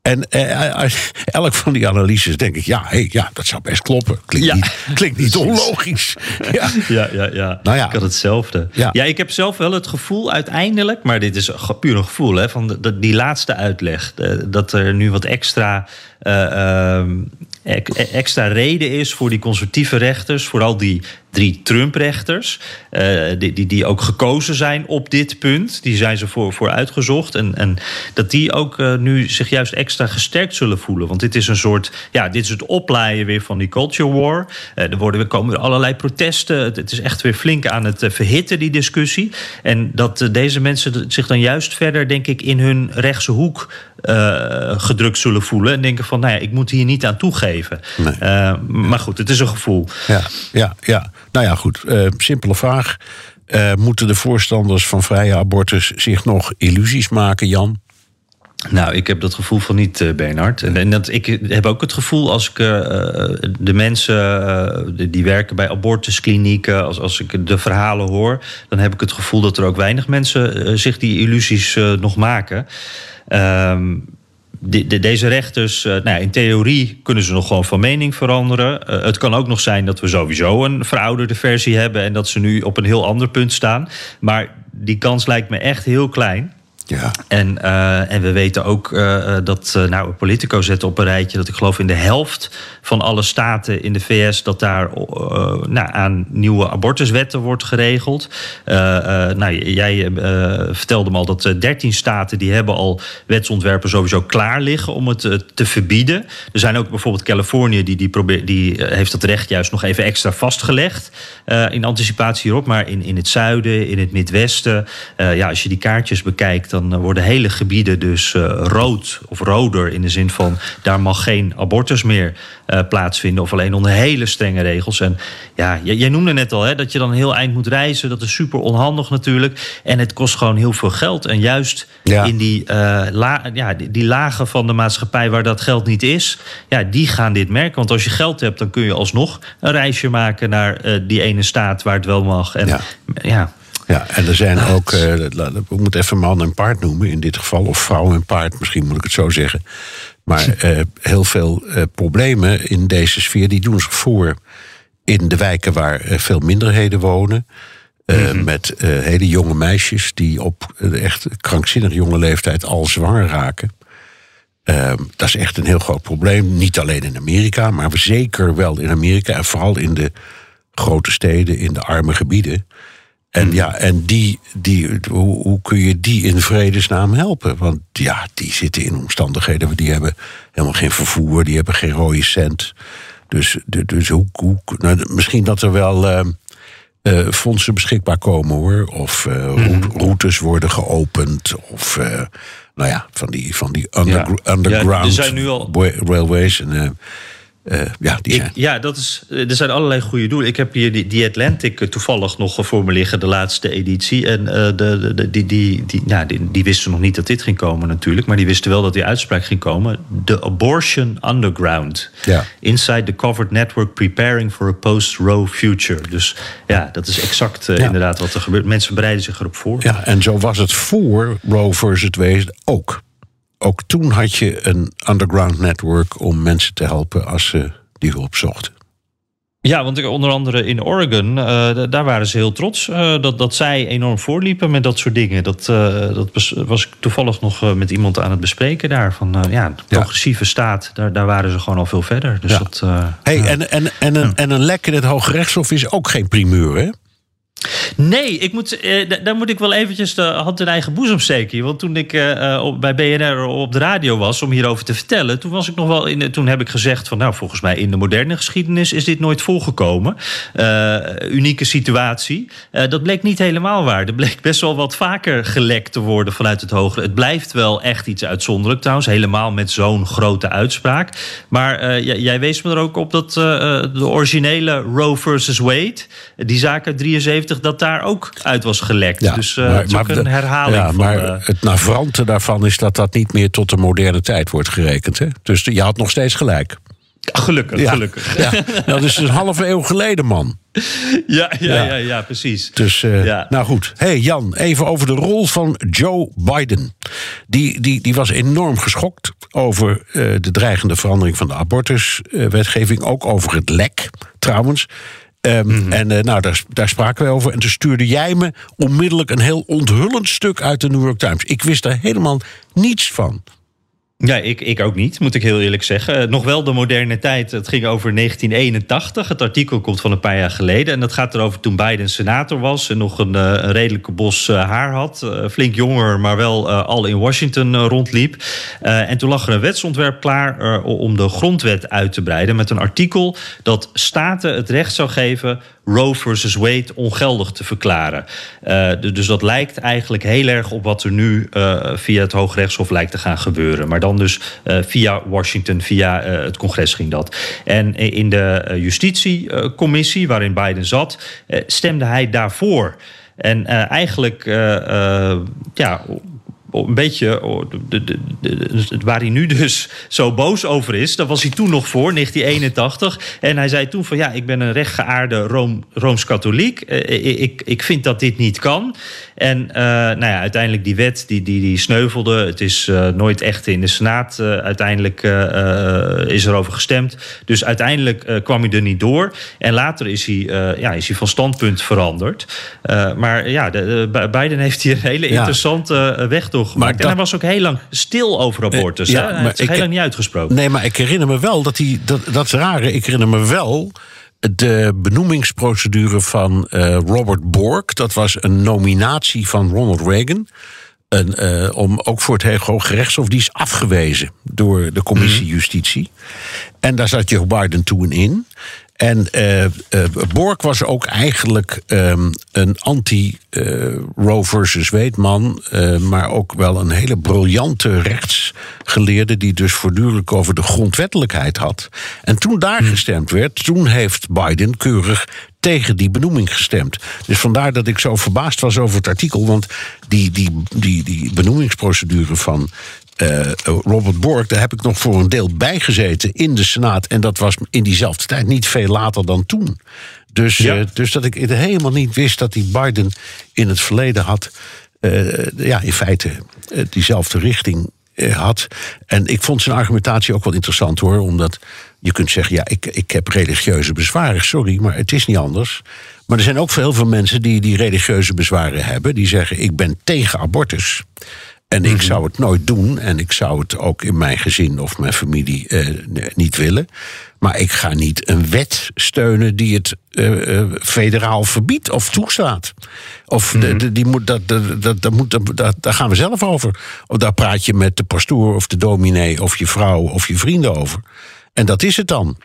En uh, elk van die analyses denk ik, ja, hey, ja dat zou best kloppen. Klinkt, ja. niet, klinkt niet onlogisch. ja. ja, ja, ja. Nou ja. Ik had hetzelfde. Ja. ja, ik heb zelf wel het gevoel uiteindelijk, maar dit is puur een gevoel, hè, van de, die laatste uitleg. Dat er nu wat extra uh, extra reden is voor die conservatieve rechters, vooral die drie Trump-rechters, uh, die, die, die ook gekozen zijn op dit punt. Die zijn ze voor, voor uitgezocht. En, en dat die ook uh, nu zich juist extra gesterkt zullen voelen. Want dit is een soort, ja, dit is het oplaaien weer van die culture war. Uh, er, worden, komen allerlei protesten. Het, het, is echt weer flink aan het verhitten, die discussie. En dat deze mensen zich dan juist verder, denk ik, in hun rechtse hoek gedrukt zullen voelen. En denken van, nou ja, ik moet hier niet aan toegeven. Nee. maar goed, het is een gevoel. Ja, ja, ja. Nou ja, goed. Uh, simpele vraag. Uh, moeten de voorstanders van vrije abortus zich nog illusies maken, Jan? Nou, ik heb dat gevoel van niet, Bernard. En, dat, ik heb ook het gevoel als ik uh, de mensen uh, die werken bij abortusklinieken, als, als ik de verhalen hoor, dan heb ik het gevoel dat er ook weinig mensen zich die illusies nog maken. Ehm, de, de, deze rechters, uh, nou ja, in theorie kunnen ze nog gewoon van mening veranderen. Uh, het kan ook nog zijn dat we sowieso een verouderde versie hebben en dat ze nu op een heel ander punt staan. Maar die kans lijkt me echt heel klein. Ja. En, uh, en we weten ook uh, dat, uh, nou, Politico zet op een rijtje dat ik geloof in de helft van alle staten in de VS dat daar nou, aan nieuwe abortuswetten wordt geregeld. nou, jij vertelde me al dat 13 staten die hebben al wetsontwerpen sowieso klaar liggen om het te verbieden. Er zijn ook bijvoorbeeld Californië die, die, probeert, die heeft dat recht juist nog even extra vastgelegd in anticipatie hierop. Maar in, in het zuiden, in het Midwesten, ja, als je die kaartjes bekijkt, dan worden hele gebieden dus uh, rood of roder in de zin van daar mag geen abortus meer uh, plaatsvinden of alleen onder hele strenge regels. En ja, jij, noemde net al hè, dat je dan heel eind moet reizen. Dat is super onhandig natuurlijk. En het kost gewoon heel veel geld. En juist ja. in die, la, ja, die, die, lagen van de maatschappij waar dat geld niet is, ja, die gaan dit merken. Want als je geld hebt, dan kun je alsnog een reisje maken naar die ene staat waar het wel mag. En ja, ja ja, en er zijn ook, uh, we moeten even man en paard noemen in dit geval, of vrouw en paard, misschien moet ik het zo zeggen. Maar uh, heel veel uh, problemen in deze sfeer, die doen zich voor in de wijken waar veel minderheden wonen. Mm -hmm. Met hele jonge meisjes die op echt krankzinnig jonge leeftijd al zwanger raken. dat is echt een heel groot probleem. Niet alleen in Amerika, maar zeker wel in Amerika. En vooral in de grote steden, in de arme gebieden. En hmm. ja, en die, die, hoe, hoe, kun je die in vredesnaam helpen? Want ja, die zitten in omstandigheden, die hebben helemaal geen vervoer, die hebben geen rode cent. Dus, dus hoe, hoe nou, misschien dat er wel uh, uh, fondsen beschikbaar komen hoor. Of uh, routes worden geopend. Of nou ja, van die, van die ja. underground ja, er zijn nu al... railways. En, uh, ja, die zijn. ja, dat is, eh, er zijn allerlei goede doelen. Ik heb hier die, die Atlantic eh, toevallig nog voor me liggen, de laatste editie. En uh, de, de, die, die, die, nou, die, die, wisten nog niet dat dit ging komen natuurlijk. Maar die wisten wel dat die uitspraak ging komen. The Abortion Underground. Ja. Inside the Covered Network Preparing for a Post-Roe Future. Dus ja, dat is exact uh, ja. inderdaad wat er gebeurt. Mensen bereiden zich erop voor. Ja, en zo was het voor Roe versus Wade ook ook toen had je een underground network om mensen te helpen als ze die hulp zochten. Ja, want onder andere in Oregon, uh, daar waren ze heel trots uh, dat, dat zij enorm voorliepen met dat soort dingen. Dat, uh, dat was, was, ik toevallig nog met iemand aan het bespreken daar. Van ja, de progressieve ja. staat, daar, daar waren ze gewoon al veel verder. Dus ja. dat, hey, en, en, en, een, en een lek in het Hoge Rechtshof is ook geen primeur, hè? Nee, ik moet, eh, daar moet ik wel eventjes de hand in eigen boezem steken. Want toen ik eh, op, bij BNR op de radio was om hierover te vertellen... toen, was ik nog wel in, toen heb ik gezegd van... nou, volgens mij in de moderne geschiedenis is dit nooit voorgekomen. Unieke situatie. Dat bleek niet helemaal waar. Er bleek best wel wat vaker gelekt te worden vanuit het hogere. Het blijft wel echt iets uitzonderlijk trouwens. Helemaal met zo'n grote uitspraak. Maar jij wees me er ook op dat de originele Roe versus Wade... die zaak uit 73 dat daar ook uit was gelekt. Ja, dus uh, maar, maar een herhaling. Ja, van, maar uh, het navrante daarvan is dat dat niet meer tot de moderne tijd wordt gerekend. Hè? Dus je had nog steeds gelijk. Gelukkig, ja, gelukkig. Ja, dat is een halve eeuw geleden, man. Ja, ja, ja. ja, precies. Dus, uh, ja. nou goed. hey Jan, even over de rol van Joe Biden. Die, die, die was enorm geschokt over uh, de dreigende verandering van de abortuswetgeving. ook over het lek, trouwens. Um, mm -hmm. En uh, nou, daar, daar spraken we over. En toen stuurde jij me onmiddellijk een heel onthullend stuk uit de New York Times. Ik wist daar helemaal niets van. Ja, ik, ik ook niet, moet ik heel eerlijk zeggen. Eh, nog wel de moderne tijd. Het ging over 1981. Het artikel komt van een paar jaar geleden. En dat gaat erover toen Biden senator was... en nog een, eh, een redelijke bos uh, haar had. Uh, flink jonger, maar wel al in Washington rondliep. en toen lag er een wetsontwerp klaar om de grondwet uit te breiden... met een artikel dat staten het recht zou geven Roe versus Wade ongeldig te verklaren. Uh, dus dat lijkt eigenlijk heel erg op wat er nu uh, via het Hoogrechtshof lijkt te gaan gebeuren. Maar dan dus uh, via Washington, via het congres ging dat. En in de justitiecommissie waarin Biden zat, stemde hij daarvoor. En eigenlijk ja, een beetje oh, de, de, de, waar hij nu dus zo boos over is. Dat was hij toen nog voor, 1981. En hij zei toen van ja, ik ben een rechtgeaarde Room, Rooms-Katholiek. Eh, ik, ik vind dat dit niet kan. En uh, nou ja, uiteindelijk die wet die, die, die sneuvelde. Het is uh, nooit echt in de Senaat. Uh, uiteindelijk is er over gestemd. Dus uiteindelijk kwam hij er niet door. En later is hij, ja, is hij van standpunt veranderd. maar ja, de, Biden heeft hier een hele interessante weg door verschil gemaakt. en hij was ook heel lang stil over abortus. Ja, Hij heeft zich heel lang niet uitgesproken. Nee, maar ik herinner me wel dat hij... Dat, dat is rare, ik herinner me wel de benoemingsprocedure van uh, Robert Bork. Dat was een nominatie van Ronald Reagan. En, uh, om, ook voor het Hoge Gerechtshof. Die is afgewezen door de commissie mhm. Justitie. En daar zat Joe Biden toen in. En uh, uh, Bork was ook eigenlijk um, een anti-Roe versus Weetman, maar ook wel een hele briljante rechtsgeleerde die dus voortdurend over de grondwettelijkheid had. En toen daar hmm. gestemd werd, toen heeft Biden keurig tegen die benoeming gestemd. Dus vandaar dat ik zo verbaasd was over het artikel. Want die, die, die, die benoemingsprocedure van uh, Robert Bork, daar heb ik nog voor een deel bijgezeten in de Senaat. En dat was in diezelfde tijd niet veel later dan toen. Dus, ja. uh, dus dat ik het helemaal niet wist dat die Biden in het verleden had. Uh, ja, in feite diezelfde richting had. En ik vond zijn argumentatie ook wel interessant hoor. Omdat je kunt zeggen: ja, ik, ik heb religieuze bezwaren, sorry, maar het is niet anders. Maar er zijn ook veel, veel mensen die die religieuze bezwaren hebben. Die zeggen: ik ben tegen abortus. En ik mhm. zou het nooit doen. En ik zou het ook in mijn gezin of mijn familie eh, niet willen. Maar ik ga niet een wet steunen die het uh, uh, federaal verbiedt of toestaat. Of de, mhm. die moet, dat, dat, dat, moet, dat, daar gaan we zelf over. Of daar praat je met de pastoor of de dominee of je vrouw of je vrienden over. En dat is het dan.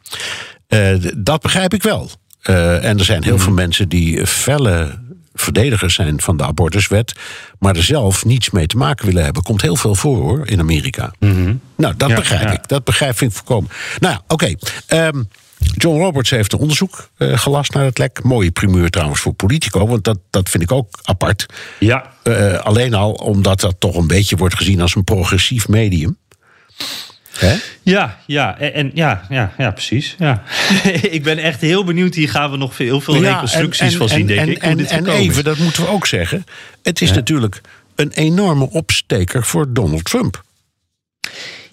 Dat begrijp ik wel. en er zijn heel mhm. veel mensen die felle verdedigers zijn van de abortuswet, maar er zelf niets mee te maken willen hebben. Komt heel veel voor hoor in Amerika. Mhm. Nou, dat begrijp ik. Dat begrijp ik voorkomen. Nou, oké. Okay. Ehm, John Roberts heeft een onderzoek uh, gelast naar het lek. Mooie primeur trouwens voor Politico, want dat, dat vind ik ook apart. Ja. Uh, alleen al omdat dat toch een beetje wordt gezien als een progressief medium. Ja, ja, en, ja, ja, ja, precies. Ja. ik ben echt heel benieuwd. Hier gaan we nog heel veel reconstructies van zien, denk ik. En, en even, dat moeten we ook zeggen. Het is natuurlijk een enorme opsteker voor Donald Trump.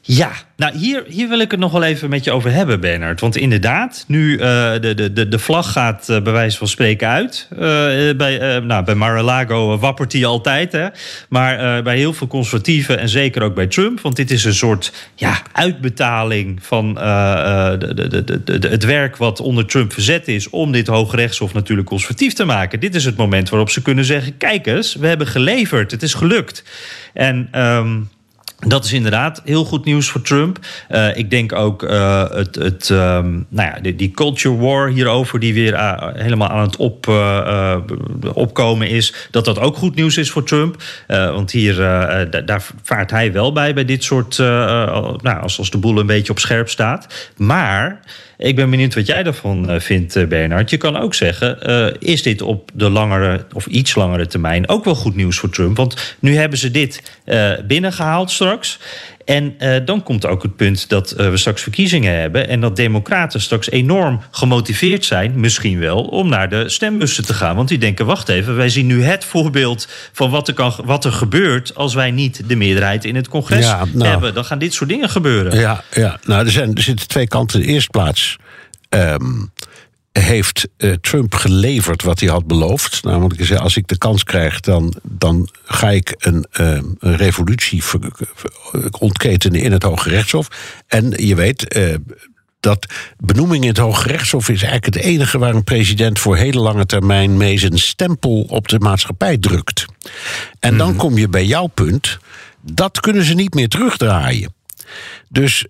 Ja, nou hier, hier wil ik het nog wel even met je over hebben, Bernard. Want inderdaad, nu uh, de, de, de vlag gaat uh, bij wijze van spreken uit. Uh, bij, nou, bij Mar-a-Lago wappert hij altijd. Hè? Maar bij heel veel conservatieven en zeker ook bij Trump. Want dit is een soort ja, uitbetaling van de, de, de, het werk wat onder Trump verzet is... om dit Hoge Rechtshof natuurlijk conservatief te maken. Dit is het moment waarop ze kunnen zeggen... kijk eens, we hebben geleverd, het is gelukt. En... Um, dat is inderdaad heel goed nieuws voor Trump. Uh, ik denk ook uh, het, het, um, nou ja, die, die, culture war hierover, die weer uh, helemaal aan het op, opkomen is, dat dat ook goed nieuws is voor Trump. want hier, daar vaart hij wel bij, bij dit soort, nou, als, als de boel een beetje op scherp staat. Maar ik ben benieuwd wat jij daarvan uh, vindt, uh, Bernard. Je kan ook zeggen, uh, is dit op de langere of iets langere termijn ook wel goed nieuws voor Trump? Want nu hebben ze dit binnengehaald straks. En uh, dan komt ook het punt dat uh, we straks verkiezingen hebben. En dat Democraten straks enorm gemotiveerd zijn, misschien wel, om naar de stembussen te gaan. Want die denken: wacht even, wij zien nu het voorbeeld van wat er, kan, wat er gebeurt als wij niet de meerderheid in het congres ja, nou, hebben. Dan gaan dit soort dingen gebeuren. Ja, ja. nou, er, zijn, er zitten twee kanten. In de eerste plaats. Um, heeft uh, Trump geleverd wat hij had beloofd. Namelijk, nou, als ik de kans krijg, dan, dan ga ik een, uh, een revolutie ontketenen in het Hoge Rechtshof. En je weet. Uh, dat benoeming in het Hoge Rechtshof is eigenlijk het enige waar een president voor hele lange termijn mee zijn stempel op de maatschappij drukt. En dan mhm. kom je bij jouw punt. Dat kunnen ze niet meer terugdraaien. Dus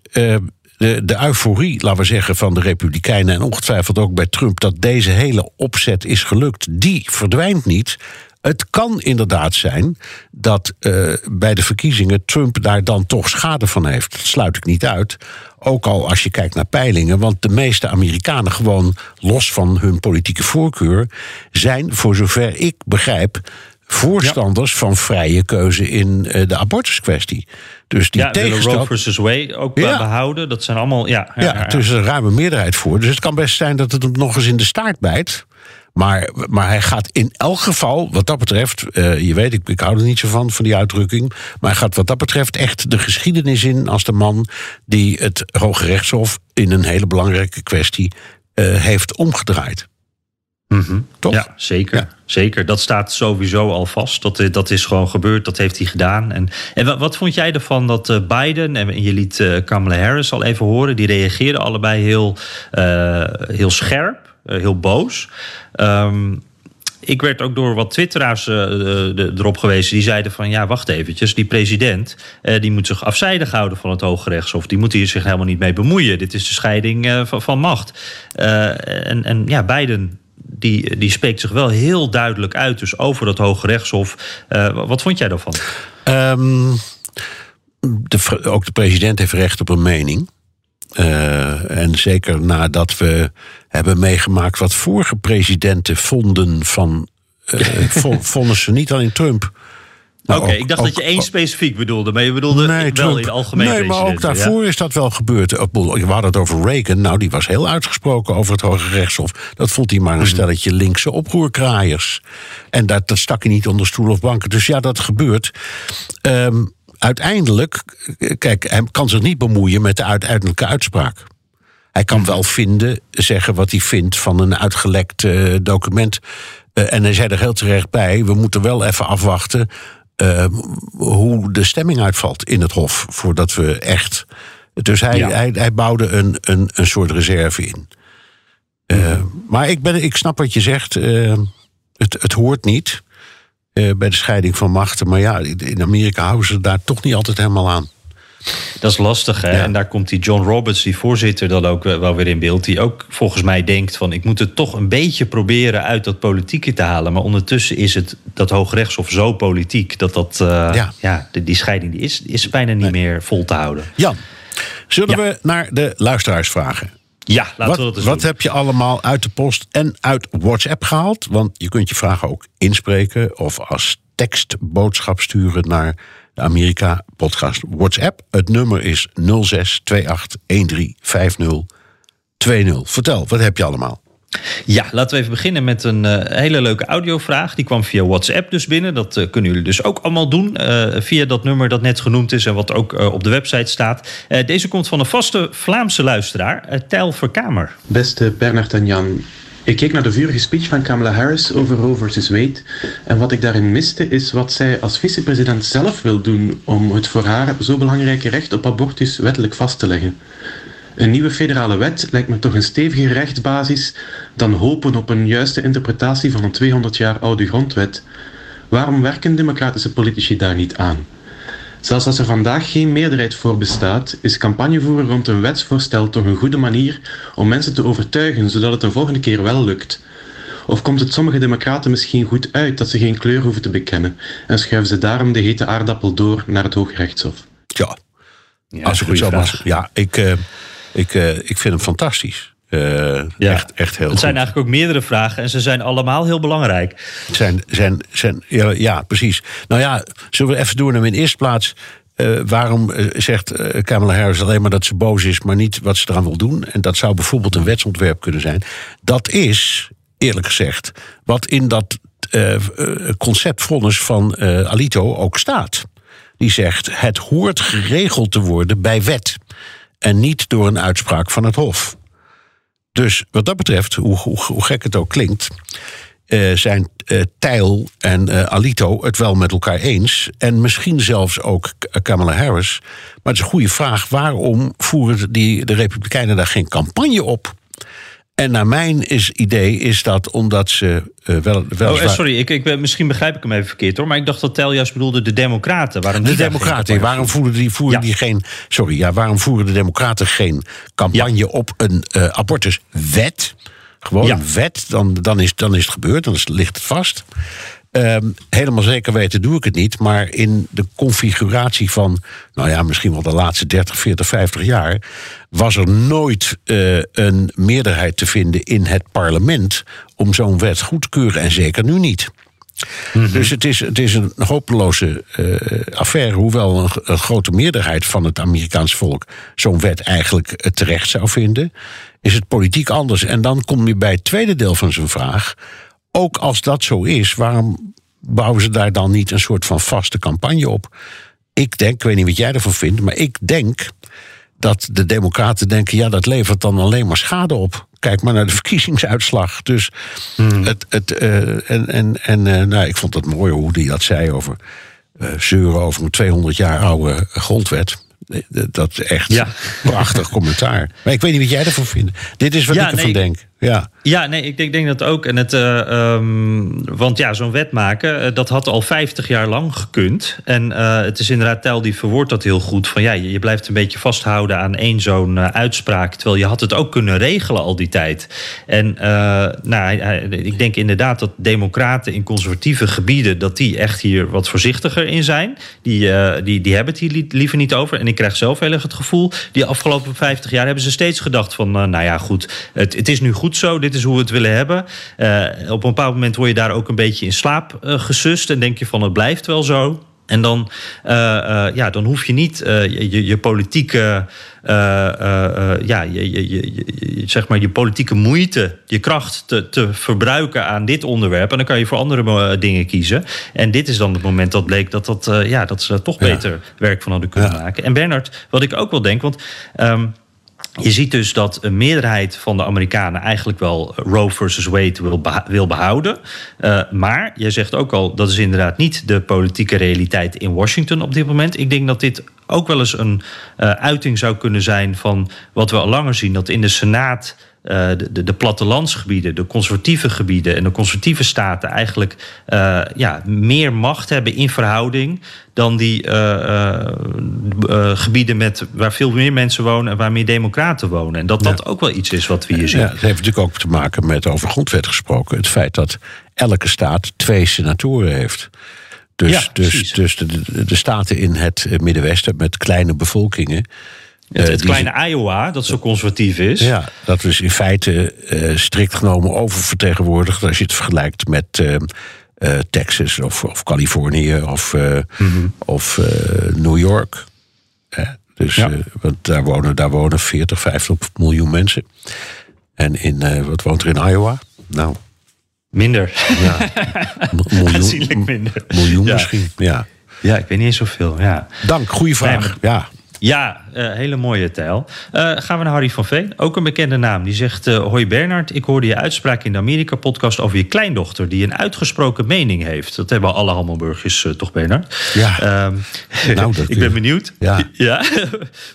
de, de euforie, laten we zeggen, van de Republikeinen en ongetwijfeld ook bij Trump dat deze hele opzet is gelukt, die verdwijnt niet. Het kan inderdaad zijn dat uh, bij de verkiezingen Trump daar dan toch schade van heeft. Dat sluit ik niet uit. Ook al als je kijkt naar peilingen. Want de meeste Amerikanen, gewoon los van hun politieke voorkeur, zijn, voor zover ik begrijp, voorstanders van vrije keuze in uh, de abortuskwestie. Dus die ja, tegenstand... Roe versus Wade ook ja. behouden. Dat zijn allemaal... Ja, ja, ja, er is een ruime meerderheid voor. Dus het kan best zijn dat het hem nog eens in de staart bijt. Maar, maar hij gaat in elk geval, wat dat betreft... Uh, je weet, ik, ik hou er niet zo van, van die uitdrukking... maar hij gaat wat dat betreft echt de geschiedenis in... als de man die het Hoge Rechtshof in een hele belangrijke kwestie uh, heeft omgedraaid. Mhm. Toch? Ja, zeker. Ja. Zeker. Dat staat sowieso al vast. Dat, eh, dat is gewoon gebeurd. Dat heeft hij gedaan. En, en wat, wat vond jij ervan dat eh, Biden en je liet eh, Kamala Harris al even horen, die reageerden allebei heel, heel scherp, heel boos. Ehm, ik werd ook door wat twitteraars de- erop gewezen. Die zeiden van, ja, wacht eventjes. Die president, die moet zich afzijdig houden van het Hoge Rechtshof. Die moet hier zich helemaal niet mee bemoeien. Dit is de scheiding van, van macht. En, en ja, Biden... Die, die spreekt zich wel heel duidelijk uit dus over het Hoge Rechtshof. Eh, wat vond jij daarvan? Ehm, de, ook de president heeft recht op een mening. Eh, en zeker nadat we hebben meegemaakt wat vorige presidenten vonden van. vo- vonden ze niet alleen Trump. Maar Oké, ik dacht ook- dat je één specifiek bedoelde, maar je bedoelde Nee, wel Trump. in het algemeen. Nee, maar ook ja? daarvoor is dat wel gebeurd. We hadden het over Reagan. Nou, die was heel uitgesproken over het Hoge Rechtshof. Dat vond hij maar een Mhm. stelletje linkse oproerkraaiers. En dat, dat stak hij niet onder stoel of banken. Dus ja, dat gebeurt. Ehm, uiteindelijk, kijk, hij kan zich niet bemoeien met de uiteindelijke uitspraak. Hij kan Mhm. wel vinden, zeggen wat hij vindt van een uitgelekt eh, document. Eh, en hij zei er heel terecht bij: we moeten wel even afwachten eh, hoe de stemming uitvalt in het Hof. Voordat we echt. Dus hij, Ja. hij, hij bouwde een, een, een soort reserve in. Eh, Mhm. Maar ik, ben, ik snap wat je zegt. eh, het, het hoort niet eh, bij de scheiding van machten. Maar ja, in Amerika houden ze daar toch niet altijd helemaal aan. Dat is lastig, hè? Ja. En daar komt die John Roberts, die voorzitter, dan ook eh, wel weer in beeld. Die ook volgens mij denkt van... ik moet het toch een beetje proberen uit dat politieke te halen. Maar ondertussen is het dat Hoogrechtshof zo politiek... dat, dat eh, Ja. ja. die, scheiding die is, is bijna niet meer vol te houden. Jan, zullen Ja. we naar de luisteraars vragen? Ja, laten wat we dat eens wat doen. heb je allemaal uit de post en uit WhatsApp gehaald? Want je kunt je vragen ook inspreken of als tekstboodschap sturen naar de Amerika podcast WhatsApp. Het nummer is 0628135020. Vertel, wat heb je allemaal? Ja, laten we even beginnen met een eh, hele leuke audiovraag. Die kwam via WhatsApp dus binnen. Dat eh, kunnen jullie dus ook allemaal doen. eh, via dat nummer dat net genoemd is en wat ook op de website staat. Eh, deze komt van een vaste Vlaamse luisteraar, uh, Tijl Verkamer. Beste Bernard en Jan, ik keek naar de vurige speech van Kamala Harris over Roe versus Wade. En wat ik daarin miste is wat zij als vicepresident zelf wil doen om het voor haar zo belangrijke recht op abortus wettelijk vast te leggen. Een nieuwe federale wet lijkt me toch een stevige rechtsbasis dan hopen op een juiste interpretatie van een 200 jaar oude grondwet. Waarom werken democratische politici daar niet aan? Zelfs als er vandaag geen meerderheid voor bestaat, is campagne voeren rond een wetsvoorstel toch een goede manier om mensen te overtuigen, zodat het de volgende keer wel lukt. Of komt het sommige democraten misschien goed uit dat ze geen kleur hoeven te bekennen en schuiven ze daarom de hete aardappel door naar het Hoge Rechtshof? Ja, Ja, als ik het zo mag. Ja, ik, eh, ik, eh, ik vind hem fantastisch. Eh, Ja. echt, echt heel Het zijn goed. eigenlijk ook meerdere vragen en ze zijn allemaal heel belangrijk. Zijn, zijn, zijn, ja, ja, precies. Nou ja, zullen we even doen. In de eerste plaats, eh, waarom eh, zegt Kamala Harris alleen maar dat ze boos is, maar niet wat ze eraan wil doen? En dat zou bijvoorbeeld een wetsontwerp kunnen zijn. Dat is, eerlijk gezegd, wat in dat conceptvonnis van Alito ook staat. Die zegt: het hoort geregeld te worden bij wet. En niet door een uitspraak van het Hof. Dus wat dat betreft, hoe, hoe, gek het ook klinkt, eh, zijn eh, Tijl en eh, Alito het wel met elkaar eens. En misschien zelfs ook Kamala Harris. Maar het is een goede vraag: waarom voeren die, de Republikeinen daar geen campagne op? En naar mijn is, idee is dat omdat ze eh, wel. wel Oh, eh, sorry, ik, ik, ben- misschien begrijp ik hem even verkeerd hoor. Maar ik dacht dat Tel juist bedoelde de Democraten. Waarom De Democraten, waarom voeren die, voeren Ja. die geen. Sorry, ja, waarom voeren de Democraten geen campagne op een eh, abortuswet? Gewoon Ja. een wet, dan, dan, is, dan is het gebeurd, dan ligt het vast. Ehm, helemaal zeker weten doe ik het niet, maar in de configuratie van, nou ja, misschien wel de laatste 30, 40, 50 jaar, was er nooit eh, een meerderheid te vinden in het parlement om zo'n wet goed te keuren en zeker nu niet. Dus het is, het is een hopeloze eh, affaire, hoewel een, een grote meerderheid van het Amerikaans volk zo'n wet eigenlijk eh, terecht zou vinden, is het politiek anders. En dan kom je bij het tweede deel van zijn vraag. Ook als dat zo is, waarom bouwen ze daar dan niet een soort van vaste campagne op? Ik denk, ik weet niet wat jij ervan vindt, maar ik denk dat de Democraten denken: ja, dat levert dan alleen maar schade op. kijk maar naar de verkiezingsuitslag. Dus Hmm. het, het, eh, en, en, en eh, nou, ik vond het mooi hoe hij dat zei over eh, zeuren over een 200 jaar oude grondwet. Dat is echt Ja. prachtig commentaar. Maar ik weet niet wat jij ervan vindt. Dit is wat Ja, ik ervan nee, denk. Ja. Ja, nee, ik denk, denk dat ook. En het, eh, ehm, want ja, zo'n wet maken, eh, dat had al 50 jaar lang gekund. En eh, het is inderdaad, Tel die verwoordt dat heel goed. Van ja, je, blijft een beetje vasthouden aan één zo'n uitspraak. Terwijl je had het ook kunnen regelen al die tijd. En nou, ik denk inderdaad dat democraten in conservatieve gebieden... dat die echt hier wat voorzichtiger in zijn. Die, die, die hebben het hier li- liever niet over. En ik krijg zelf heel erg het gevoel... die afgelopen 50 jaar hebben ze steeds gedacht van... nou ja, goed, het, het is nu goed zo, dit is hoe we het willen hebben. Eh, op een bepaald moment word je daar ook een beetje in slaap eh, gesust... en denk je van het blijft wel zo... En dan, eh, ja, dan hoef je niet je, politieke, ja, je, je, zeg maar je politieke moeite, je kracht te, te verbruiken aan dit onderwerp. En dan kan je voor andere dingen kiezen. En dit is dan het moment dat bleek dat, dat, ja, dat ze toch Ja. beter werk van hadden kunnen Ja. maken. En Bernard, wat ik ook wel denk, want. ehm, je ziet dus dat een meerderheid van de Amerikanen eigenlijk wel Roe versus Wade wil, behouden. Eh, maar je zegt ook al, dat is inderdaad niet de politieke realiteit in Washington op dit moment. Ik denk dat dit ook wel eens een eh, uiting zou kunnen zijn van wat we al langer zien: dat in de Senaat. Eh, de, de, de plattelandsgebieden, de conservatieve gebieden en de conservatieve staten eigenlijk eh, ja, meer macht hebben in verhouding dan die eh, gebieden met, waar veel meer mensen wonen en waar meer democraten wonen. En dat dat ook wel iets is wat we hier zien. Ja, het heeft natuurlijk ook te maken met, over grondwet gesproken, het feit dat elke staat twee senatoren heeft. Dus, Ja, dus, dus de, de, de staten in het Middenwesten met kleine bevolkingen. Het, eh, het kleine Iowa, dat zo conservatief is. Ja, dat is in feite eh, strikt genomen oververtegenwoordigd als je het vergelijkt met eh, Texas of, of Californië of, Mhm. of New York. Dus Ja. want daar wonen, daar wonen 40, 50 miljoen mensen. En in, wat woont er in Iowa? Nou, Minder. ja, miljoen, Aanzienlijk minder. miljoen Ja. misschien. Ja. Ja, ik weet niet eens zoveel. Ja. Dank, goede vraag. Nee, Ja. Ja, eh, hele mooie tijl. Eh, gaan we naar Harry van Veen, ook een bekende naam. Die zegt, eh, hoi Bernard, ik hoorde je uitspraak in de Amerika-podcast... over je kleindochter die een uitgesproken mening heeft. Dat hebben alle Hammelburgers toch, Bernard? Ja. Ehm, Nou, dat- ik ben benieuwd. Ja.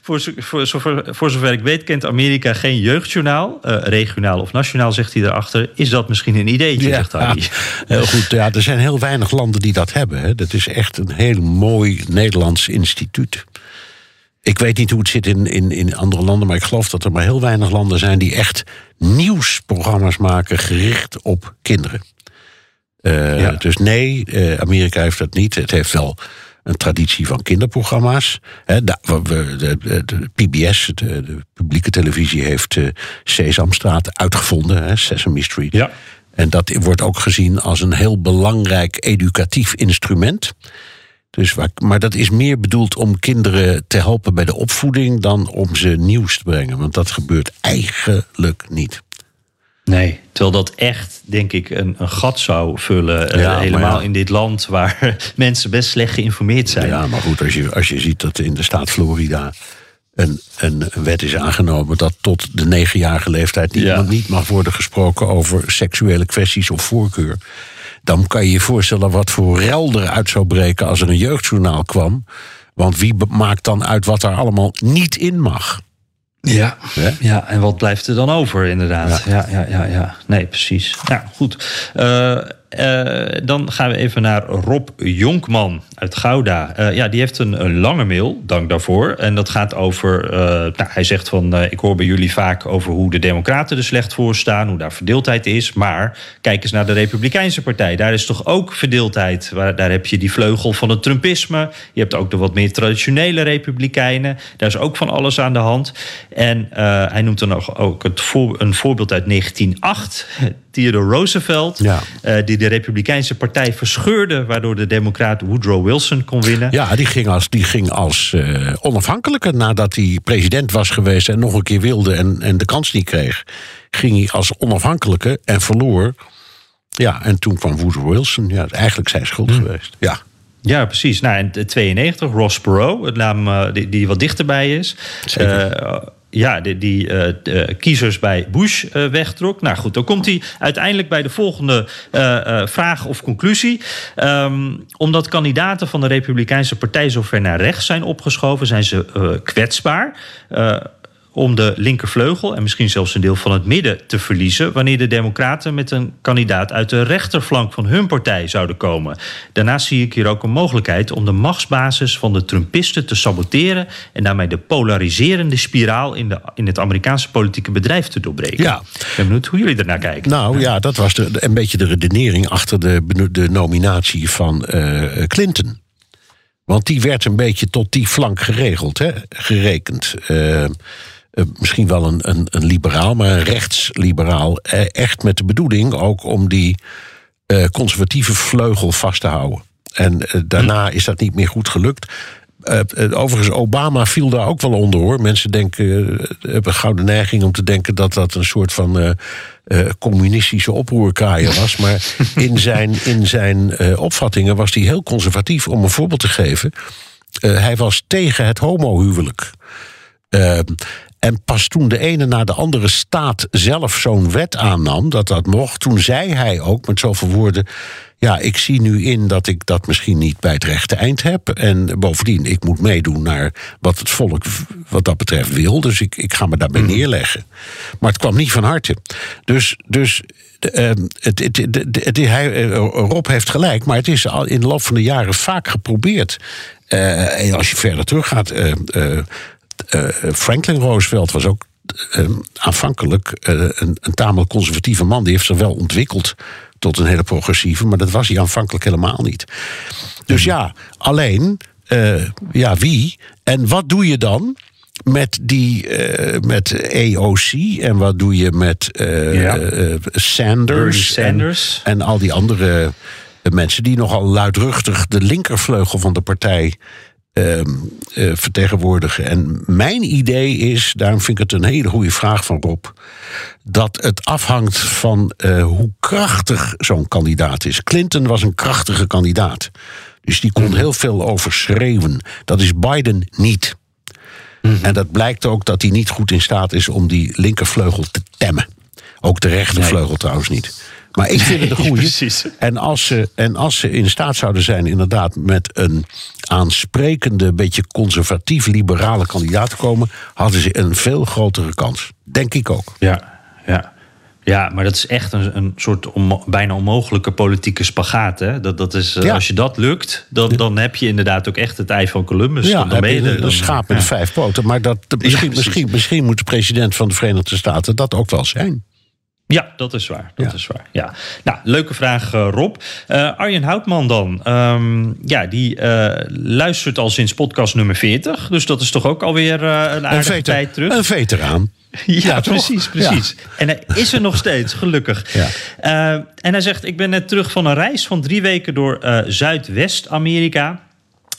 voor, voor, zover, voor zover ik weet kent Amerika geen jeugdjournaal. regionaal of nationaal, zegt hij erachter. Is dat misschien een ideetje, zegt Harry. heel goed. Ja, er zijn heel weinig landen die dat hebben. Hè. Dat is echt een heel mooi Nederlands instituut. Ik weet niet hoe het zit in, in, in andere landen, maar ik geloof dat er maar heel weinig landen zijn die echt nieuwsprogramma's maken gericht op kinderen. Eh, Ja. Dus nee, eh, Amerika heeft dat niet. Het heeft wel een traditie van kinderprogramma's. De, de, de PBS, de, publieke televisie, heeft eh, Sesamstraat uitgevonden, Sesame Street. Ja. En dat wordt ook gezien als een heel belangrijk educatief instrument. Dus waar, maar dat is meer bedoeld om kinderen te helpen bij de opvoeding dan om ze nieuws te brengen. Want dat gebeurt eigenlijk niet. Nee, terwijl dat echt, denk ik, een, een gat zou vullen. eh, Ja, helemaal ja. in dit land waar mensen best slecht geïnformeerd zijn. Ja, maar goed, als je, als je ziet dat in de staat Florida een, een, een wet is aangenomen dat tot de negenjarige leeftijd niet mag worden gesproken over seksuele kwesties of voorkeur. Dan kan je je voorstellen wat voor rel eruit zou breken als er een jeugdjournaal kwam. Want wie maakt dan uit wat er allemaal niet in mag? Ja. Ja, en wat blijft er dan over, inderdaad? Ja, ja, ja, ja. Nee, precies. Nou, goed. Eh, eh, dan gaan we even naar Rob Jonkman uit Gouda. Eh, ja, die heeft een, lange mail, dank daarvoor. En dat gaat over... eh, nou, hij zegt van, ik hoor bij jullie vaak over hoe de democraten er slecht voor staan... hoe daar verdeeldheid is. Maar kijk eens naar de Republikeinse partij. Daar is toch ook verdeeldheid. Waar, daar heb je die vleugel van het Trumpisme. Je hebt ook de wat meer traditionele Republikeinen. Daar is ook van alles aan de hand. En hij noemt dan nog ook het een voorbeeld uit 1908. Theodore Roosevelt, Ja. eh, die de Republikeinse partij verscheurde... waardoor de democraat Woodrow Wilson kon winnen. Ja, die ging als, die ging als eh, onafhankelijke nadat hij president was geweest en nog een keer wilde en, en de kans niet kreeg. Ging hij als onafhankelijke en verloor. Ja, en toen kwam Woodrow Wilson. Ja, eigenlijk zijn schuld geweest. Ja. Ja, precies. Nou, en de 92, Ross Perot, een naam eh, die, die wat dichterbij is. Zeker. Eh, ja, die, die uh, kiezers bij Bush uh, wegtrok. Nou goed, dan komt hij uiteindelijk bij de volgende vraag of conclusie. Um, omdat kandidaten van de Republikeinse Partij zo ver naar rechts zijn opgeschoven, zijn ze kwetsbaar om de linkervleugel en misschien zelfs een deel van het midden te verliezen wanneer de Democraten met een kandidaat uit de rechterflank van hun partij zouden komen. Daarnaast zie ik hier ook een mogelijkheid om de machtsbasis van de Trumpisten te saboteren en daarmee de polariserende spiraal in, de, in het Amerikaanse politieke bedrijf te doorbreken. Ja. Ik ben benieuwd hoe jullie ernaar kijken. Nou ja, dat was de, een beetje de redenering achter de, de nominatie van uh, Clinton. Want die werd een beetje tot die flank geregeld, hè, gerekend. Uh, uh, misschien wel een, een, een, liberaal, maar een rechtsliberaal. Uh, echt met de bedoeling ook om die uh, conservatieve vleugel vast te houden. En daarna is dat niet meer goed gelukt. overigens, Obama viel daar ook wel onder hoor. Mensen denken, hebben gauw de neiging om te denken dat dat een soort van communistische oproerkaaien was. Maar in zijn, in zijn opvattingen was hij heel conservatief. Om een voorbeeld te geven, hij was tegen het homohuwelijk. En pas toen de ene na de andere staat zelf zo'n wet aannam dat dat mocht, toen zei hij ook met zoveel woorden: Ja, ik zie nu in dat ik dat misschien niet bij het rechte eind heb. En bovendien, ik moet meedoen naar wat het volk wat dat betreft wil. Dus ik, ik ga me daarbij mhm. neerleggen. Maar het kwam niet van harte. Dus. dus uh, het, het, het, hij, uh, Rob heeft gelijk, maar het is al in de loop van de jaren vaak geprobeerd. Uh, en als je verder teruggaat, uh, Franklin Roosevelt was ook uh, aanvankelijk een, een, tamelijk conservatieve man. Die heeft zich wel ontwikkeld tot een hele progressieve, maar dat was hij aanvankelijk helemaal niet. Dus ja, alleen, ja, wie? En wat doe je dan? Met die, met AOC en wat doe je met ja. Sanders, Sanders. En, en al die andere mensen die nogal luidruchtig de linkervleugel van de partij uh, uh, vertegenwoordigen. En mijn idee is, daarom vind ik het een hele goede vraag van Rob, dat het afhangt van uh, hoe krachtig zo'n kandidaat is. Clinton was een krachtige kandidaat. Dus die kon mhm. heel veel overschreeuwen. Dat is Biden niet. Mm -hmm. En dat blijkt ook dat hij niet goed in staat is om die linkervleugel te temmen. Ook de rechtervleugel nee. trouwens niet. Maar ik vind het een goede. Precies. En als, ze, en als ze in staat zouden zijn, inderdaad, met een aansprekende, beetje conservatief-liberale kandidaat te komen, hadden ze een veel grotere kans. Denk ik ook. Ja, ja. Ja, maar dat is echt een, een soort bijna onmogelijke politieke spagaat. Hè? Dat, dat is, ja. Als je dat lukt, dan, dan heb je inderdaad ook echt het ei van Columbus. Ja, dan ben je een, een schaap met ja. vijf poten. Maar dat, misschien, ja, misschien, misschien moet de president van de Verenigde Staten dat ook wel zijn. Ja, dat is waar. Dat ja. is waar. Ja. Nou, leuke vraag, uh, Rob. Uh, Arjen Houtman dan. Um, ja, die uh, luistert al sinds podcast nummer 40. Dus dat is toch ook alweer een aardige een tijd terug. Een veteraan. Ja, ja precies, precies. Ja. En hij is er nog steeds, gelukkig. Ja. en hij zegt, ik ben net terug van een reis van drie weken door Zuidwest-Amerika.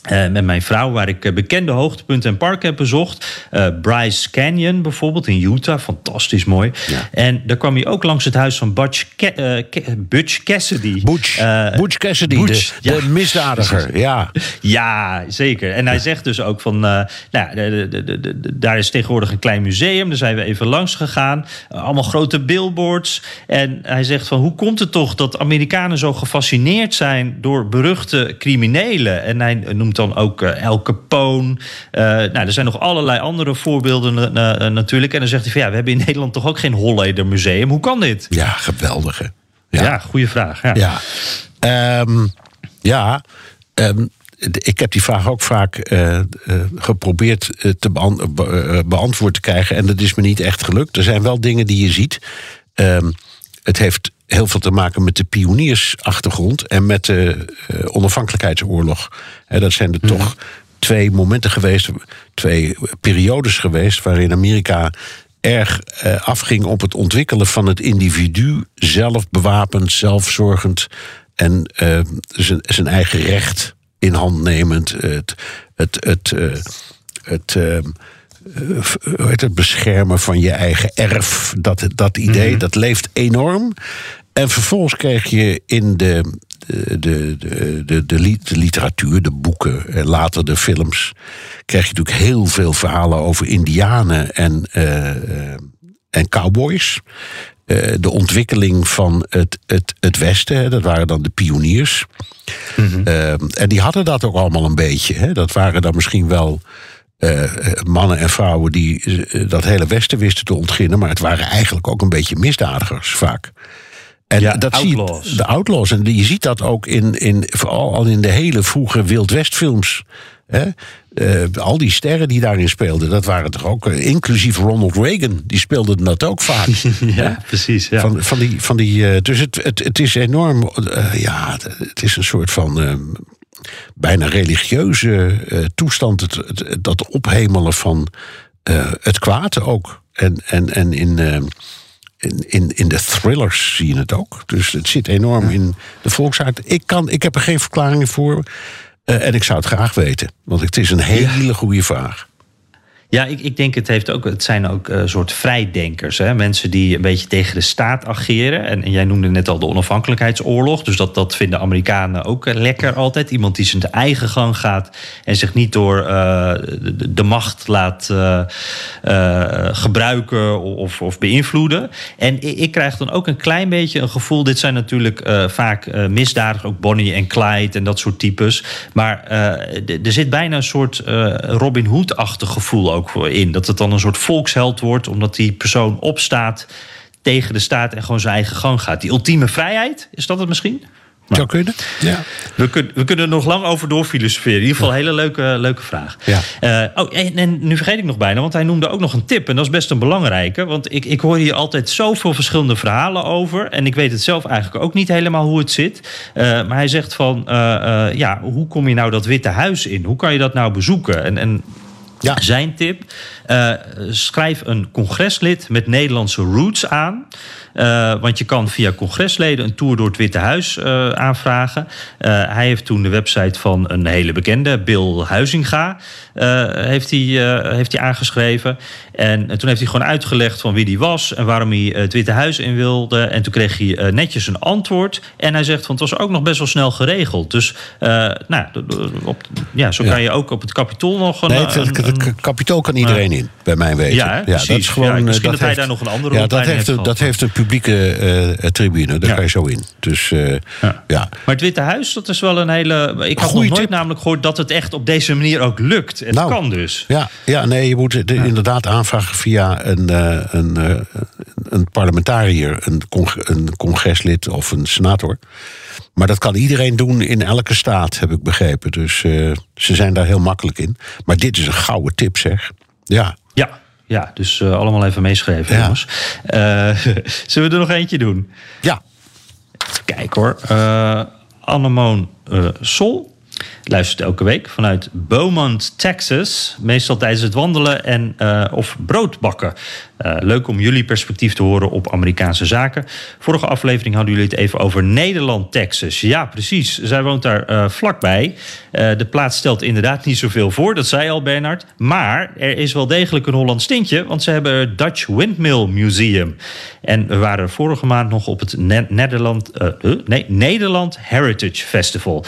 Uh, met mijn vrouw, waar ik uh, bekende hoogtepunten en parken heb bezocht. Uh, Bryce Canyon bijvoorbeeld in Utah, fantastisch mooi. Ja. En daar kwam hij ook langs het huis van Butch, Ke Butch Cassidy. Butch, Butch Cassidy, Butch, de, ja. de, misdadiger. Ja. ja, zeker. En hij zegt dus ook van, nou, de, de, daar is tegenwoordig een klein museum. Daar zijn we even langs gegaan. allemaal grote billboards. En hij zegt van, hoe komt het toch dat Amerikanen zo gefascineerd zijn door beruchte criminelen? En hij noemt dan ook uh, El Capone. Uh, nou, er zijn nog allerlei andere voorbeelden uh, natuurlijk. En dan zegt hij van ja, we hebben in Nederland toch ook geen Holleder museum. Hoe kan dit? Ja, geweldige. Ja, ja goede vraag. Ja, ja. Um, ja um, ik heb die vraag ook vaak uh, geprobeerd te beant beantwoord te krijgen. En dat is me niet echt gelukt. Er zijn wel dingen die je ziet. Um, het heeft heel veel te maken met de pioniersachtergrond en met de uh, onafhankelijkheidsoorlog. He, dat zijn er mm. toch twee momenten geweest, twee periodes geweest waarin Amerika erg uh, afging op het ontwikkelen van het individu, zelf bewapend, zelfzorgend en uh, zijn eigen recht in hand nemend. Het, het, het, het, het beschermen van je eigen erf. Dat, dat idee, -hmm. dat leeft enorm. En vervolgens kreeg je in de de, de, de, de, literatuur, de boeken en later de films, krijg je natuurlijk heel veel verhalen over Indianen en, en cowboys. de ontwikkeling van het, het, het Westen, dat waren dan de pioniers. Mhm. en die hadden dat ook allemaal een beetje. Hè. Dat waren dan misschien wel uh, mannen en vrouwen die dat hele Westen wisten te ontginnen, maar het waren eigenlijk ook een beetje misdadigers vaak. En ja, dat outlaws. de outlaws. En je ziet dat ook in, in, vooral al in de hele vroege Wild West films. Hè? Uh, al die sterren die daarin speelden, dat waren toch ook, inclusief Ronald Reagan, die speelde dat ook vaak. ja, precies. Ja. Van, van die, van die, dus het, het, het is enorm, ja, het is een soort van bijna religieuze toestand. Het, het, dat ophemelen van het kwaad ook. En, en, en in, in, in, in de thrillers zie je het ook. Dus het zit enorm in de volksaard. Ik, kan, ik heb er geen verklaring voor. en ik zou het graag weten. Want het is een hele goede vraag. Ja, ik, ik denk het, heeft ook, het zijn ook een uh, soort vrijdenkers. Hè? Mensen die een beetje tegen de staat ageren. En, en, jij noemde net al de onafhankelijkheidsoorlog. Dus dat, dat vinden Amerikanen ook lekker altijd. Iemand die zijn eigen gang gaat en zich niet door uh, de, macht laat gebruiken of, of beïnvloeden. En ik, ik, krijg dan ook een klein beetje een gevoel. Dit zijn natuurlijk vaak misdadigers, ook Bonnie en Clyde en dat soort types. Maar er zit bijna een soort Robin Hood-achtig gevoel ook ook in. Dat het dan een soort volksheld wordt, omdat die persoon opstaat tegen de staat en gewoon zijn eigen gang gaat. Die ultieme vrijheid, is dat het misschien? Zou kunnen, ja. We, kun, we kunnen er nog lang over doorfilosoferen. In ieder geval een hele leuke, leuke vraag. Ja. Uh, oh, en, en, nu vergeet ik nog bijna, want hij noemde ook nog een tip. En dat is best een belangrijke. Want ik, ik hoor hier altijd zoveel verschillende verhalen over. En ik weet het zelf eigenlijk ook niet helemaal hoe het zit. Uh, maar hij zegt van, uh, ja, hoe kom je nou dat Witte Huis in? Hoe kan je dat nou bezoeken? En, en ja. Zijn tip: uh, schrijf een congreslid met Nederlandse roots aan. Uh, want je kan via congresleden een tour door het Witte Huis uh, aanvragen. hij heeft toen de website van een hele bekende, Bill Huizinga, heeft, hij, heeft hij aangeschreven. En, en, toen heeft hij gewoon uitgelegd van wie die was en waarom hij het Witte Huis in wilde. En toen kreeg hij netjes een antwoord. En hij zegt van het was ook nog best wel snel geregeld. Dus nou, op, ja, zo kan je ook op het Capitool nog een. Nee, het, het, het Capitool kan iedereen in, bij mijn weten. Ja, ja dat is gewoon. Ja, misschien dat, dat heeft, hij daar nog een andere ja, dat heeft, dat heeft een publieke uh, tribune. Daar ja. ga je zo in. Dus, uh, ja. ja. Maar het Witte Huis, dat is wel een hele. Ik had nog nooit tip. namelijk gehoord dat het echt op deze manier ook lukt. Het nou, kan dus. Ja, ja nee, je moet het inderdaad aanvragen via een, uh, een, een parlementariër, een, cong een congreslid of een senator. Maar dat kan iedereen doen in elke staat, heb ik begrepen. Dus uh, ze zijn daar heel makkelijk in. Maar dit is een gouden tip, zeg. Ja. Ja, ja dus uh, allemaal even meeschrijven, ja. jongens. Uh, zullen we er nog eentje doen? Ja. Kijken hoor. Annemoon Sol luistert elke week vanuit Beaumont, Texas. Meestal tijdens het wandelen en, uh, of broodbakken. Uh, leuk om jullie perspectief te horen op Amerikaanse zaken. Vorige aflevering hadden jullie het even over Nederland, Texas. Ja, precies. Zij woont daar uh, vlakbij. de plaats stelt inderdaad niet zoveel voor, dat zei al Bernard. Maar er is wel degelijk een Hollands tintje, want ze hebben het Dutch Windmill Museum. En we waren vorige maand nog op het ne Nederland, nee, Nederland Heritage Festival.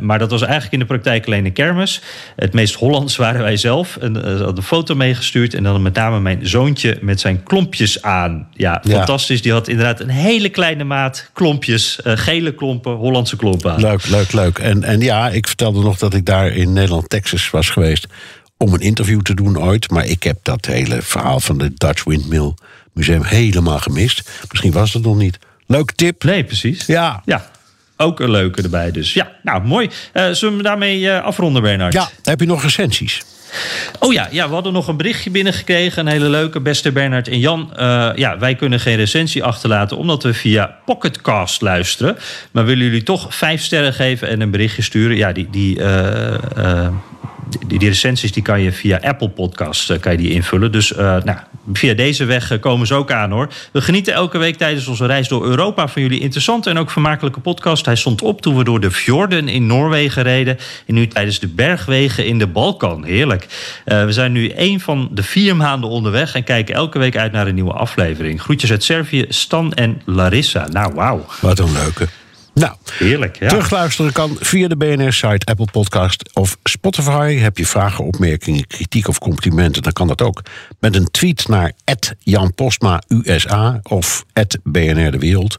maar dat was eigenlijk in de praktijk alleen een kermis. Het meest Hollands waren wij zelf. En uh, had een foto meegestuurd. En dan met name mijn zoontje met zijn klompjes aan. Ja, ja. fantastisch. Die had inderdaad een hele kleine maat klompjes. Uh, gele klompen, Hollandse klompen aan. Leuk, leuk, leuk. En, en ja, ik vertelde nog dat ik daar in Nederland, Texas was geweest. Om een interview te doen ooit. Maar ik heb dat hele verhaal van de Dutch Windmill Museum helemaal gemist. Misschien was het nog niet. Leuk tip. Nee, precies. Ja. Ja, ook een leuke erbij. Dus ja, nou mooi. Uh, zullen we daarmee uh, afronden, Bernard? Ja, heb je nog recensies? Oh ja, ja, we hadden nog een berichtje binnengekregen. Een hele leuke, beste Bernard en Jan. Uh, ja, wij kunnen geen recensie achterlaten omdat we via Pocketcast luisteren. Maar willen jullie toch vijf sterren geven en een berichtje sturen? Ja, die, die, die, recensies die kan je via Apple Podcast kan je die invullen. Dus nou, via deze weg komen ze ook aan hoor. We genieten elke week tijdens onze reis door Europa van jullie interessante en ook vermakelijke podcast. Hij stond op toen we door de fjorden in Noorwegen reden. En nu tijdens de bergwegen in de Balkan. Heerlijk. We zijn nu één van de vier maanden onderweg en kijken elke week uit naar een nieuwe aflevering. Groetjes uit Servië, Stan en Larissa. Nou, wauw. Wat een leuke. Nou, Heerlijk, ja. terugluisteren kan via de BNR-site, Apple Podcast of Spotify. Heb je vragen, opmerkingen, kritiek of complimenten, dan kan dat ook met een tweet naar Jan Postma USA of BNR De Wereld.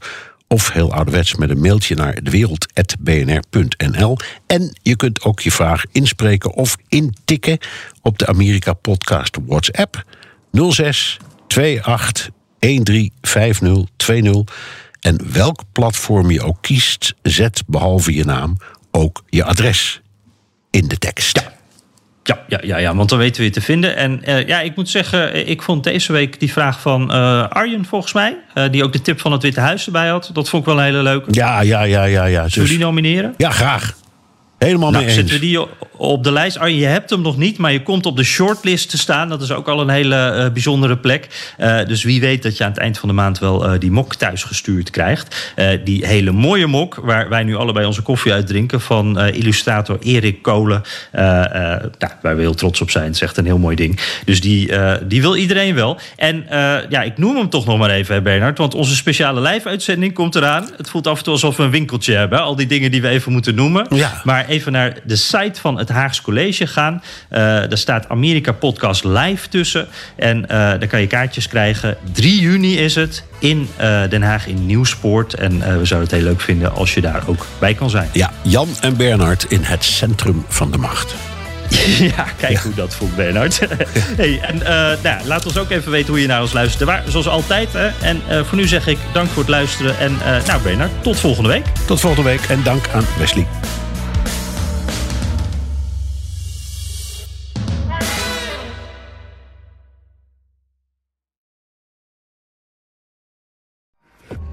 Of heel ouderwets met een mailtje naar dewereld.bnr.nl. En je kunt ook je vraag inspreken of intikken op de Amerika Podcast WhatsApp 06 28 135020. En welk platform je ook kiest, zet behalve je naam ook je adres in de tekst. Ja. Ja, ja, ja, ja, want dan weten we je te vinden. En uh, ja, ik moet zeggen, ik vond deze week die vraag van uh, Arjen volgens mij... Uh, die ook de tip van het Witte Huis erbij had. Dat vond ik wel een hele leuke. Ja, ja, ja, ja. ja. Dus- die nomineren? Ja, graag. Helemaal Nou, mee eens. zetten we die op de lijst. Arjen, je hebt hem nog niet, maar je komt op de shortlist te staan. Dat is ook al een hele eh, bijzondere plek. Eh, dus wie weet dat je aan het eind van de maand wel eh, die mok thuis gestuurd krijgt. Die hele mooie mok, waar wij nu allebei onze koffie uit drinken... van illustrator Erik Kolen. Nou, waar we heel trots op zijn. Het is echt een heel mooi ding. Dus die, die wil iedereen wel. En ja, ik noem hem toch nog maar even, hè, Bernard. Want onze speciale live-uitzending komt eraan. Het voelt af en toe alsof we een winkeltje hebben. Al die dingen die we even moeten noemen. Ja. Maar even naar de site van het Haags College gaan. Eh, daar staat Amerika Podcast Live tussen. En eh, daar kan je kaartjes krijgen. 3 juni is het in eh, Den Haag in Nieuwspoort. En we zouden het heel leuk vinden als je daar ook bij kan zijn. Ja, Jan en Bernard in het centrum van de macht. Ja, kijk hoe dat voelt, Bernard. hey, en nou, laat ons ook even weten hoe je naar ons luistert. Waar, zoals altijd. Hè. En voor nu zeg ik dank voor het luisteren. En nou, Bernard, tot volgende week. Tot volgende week en dank aan Wesley.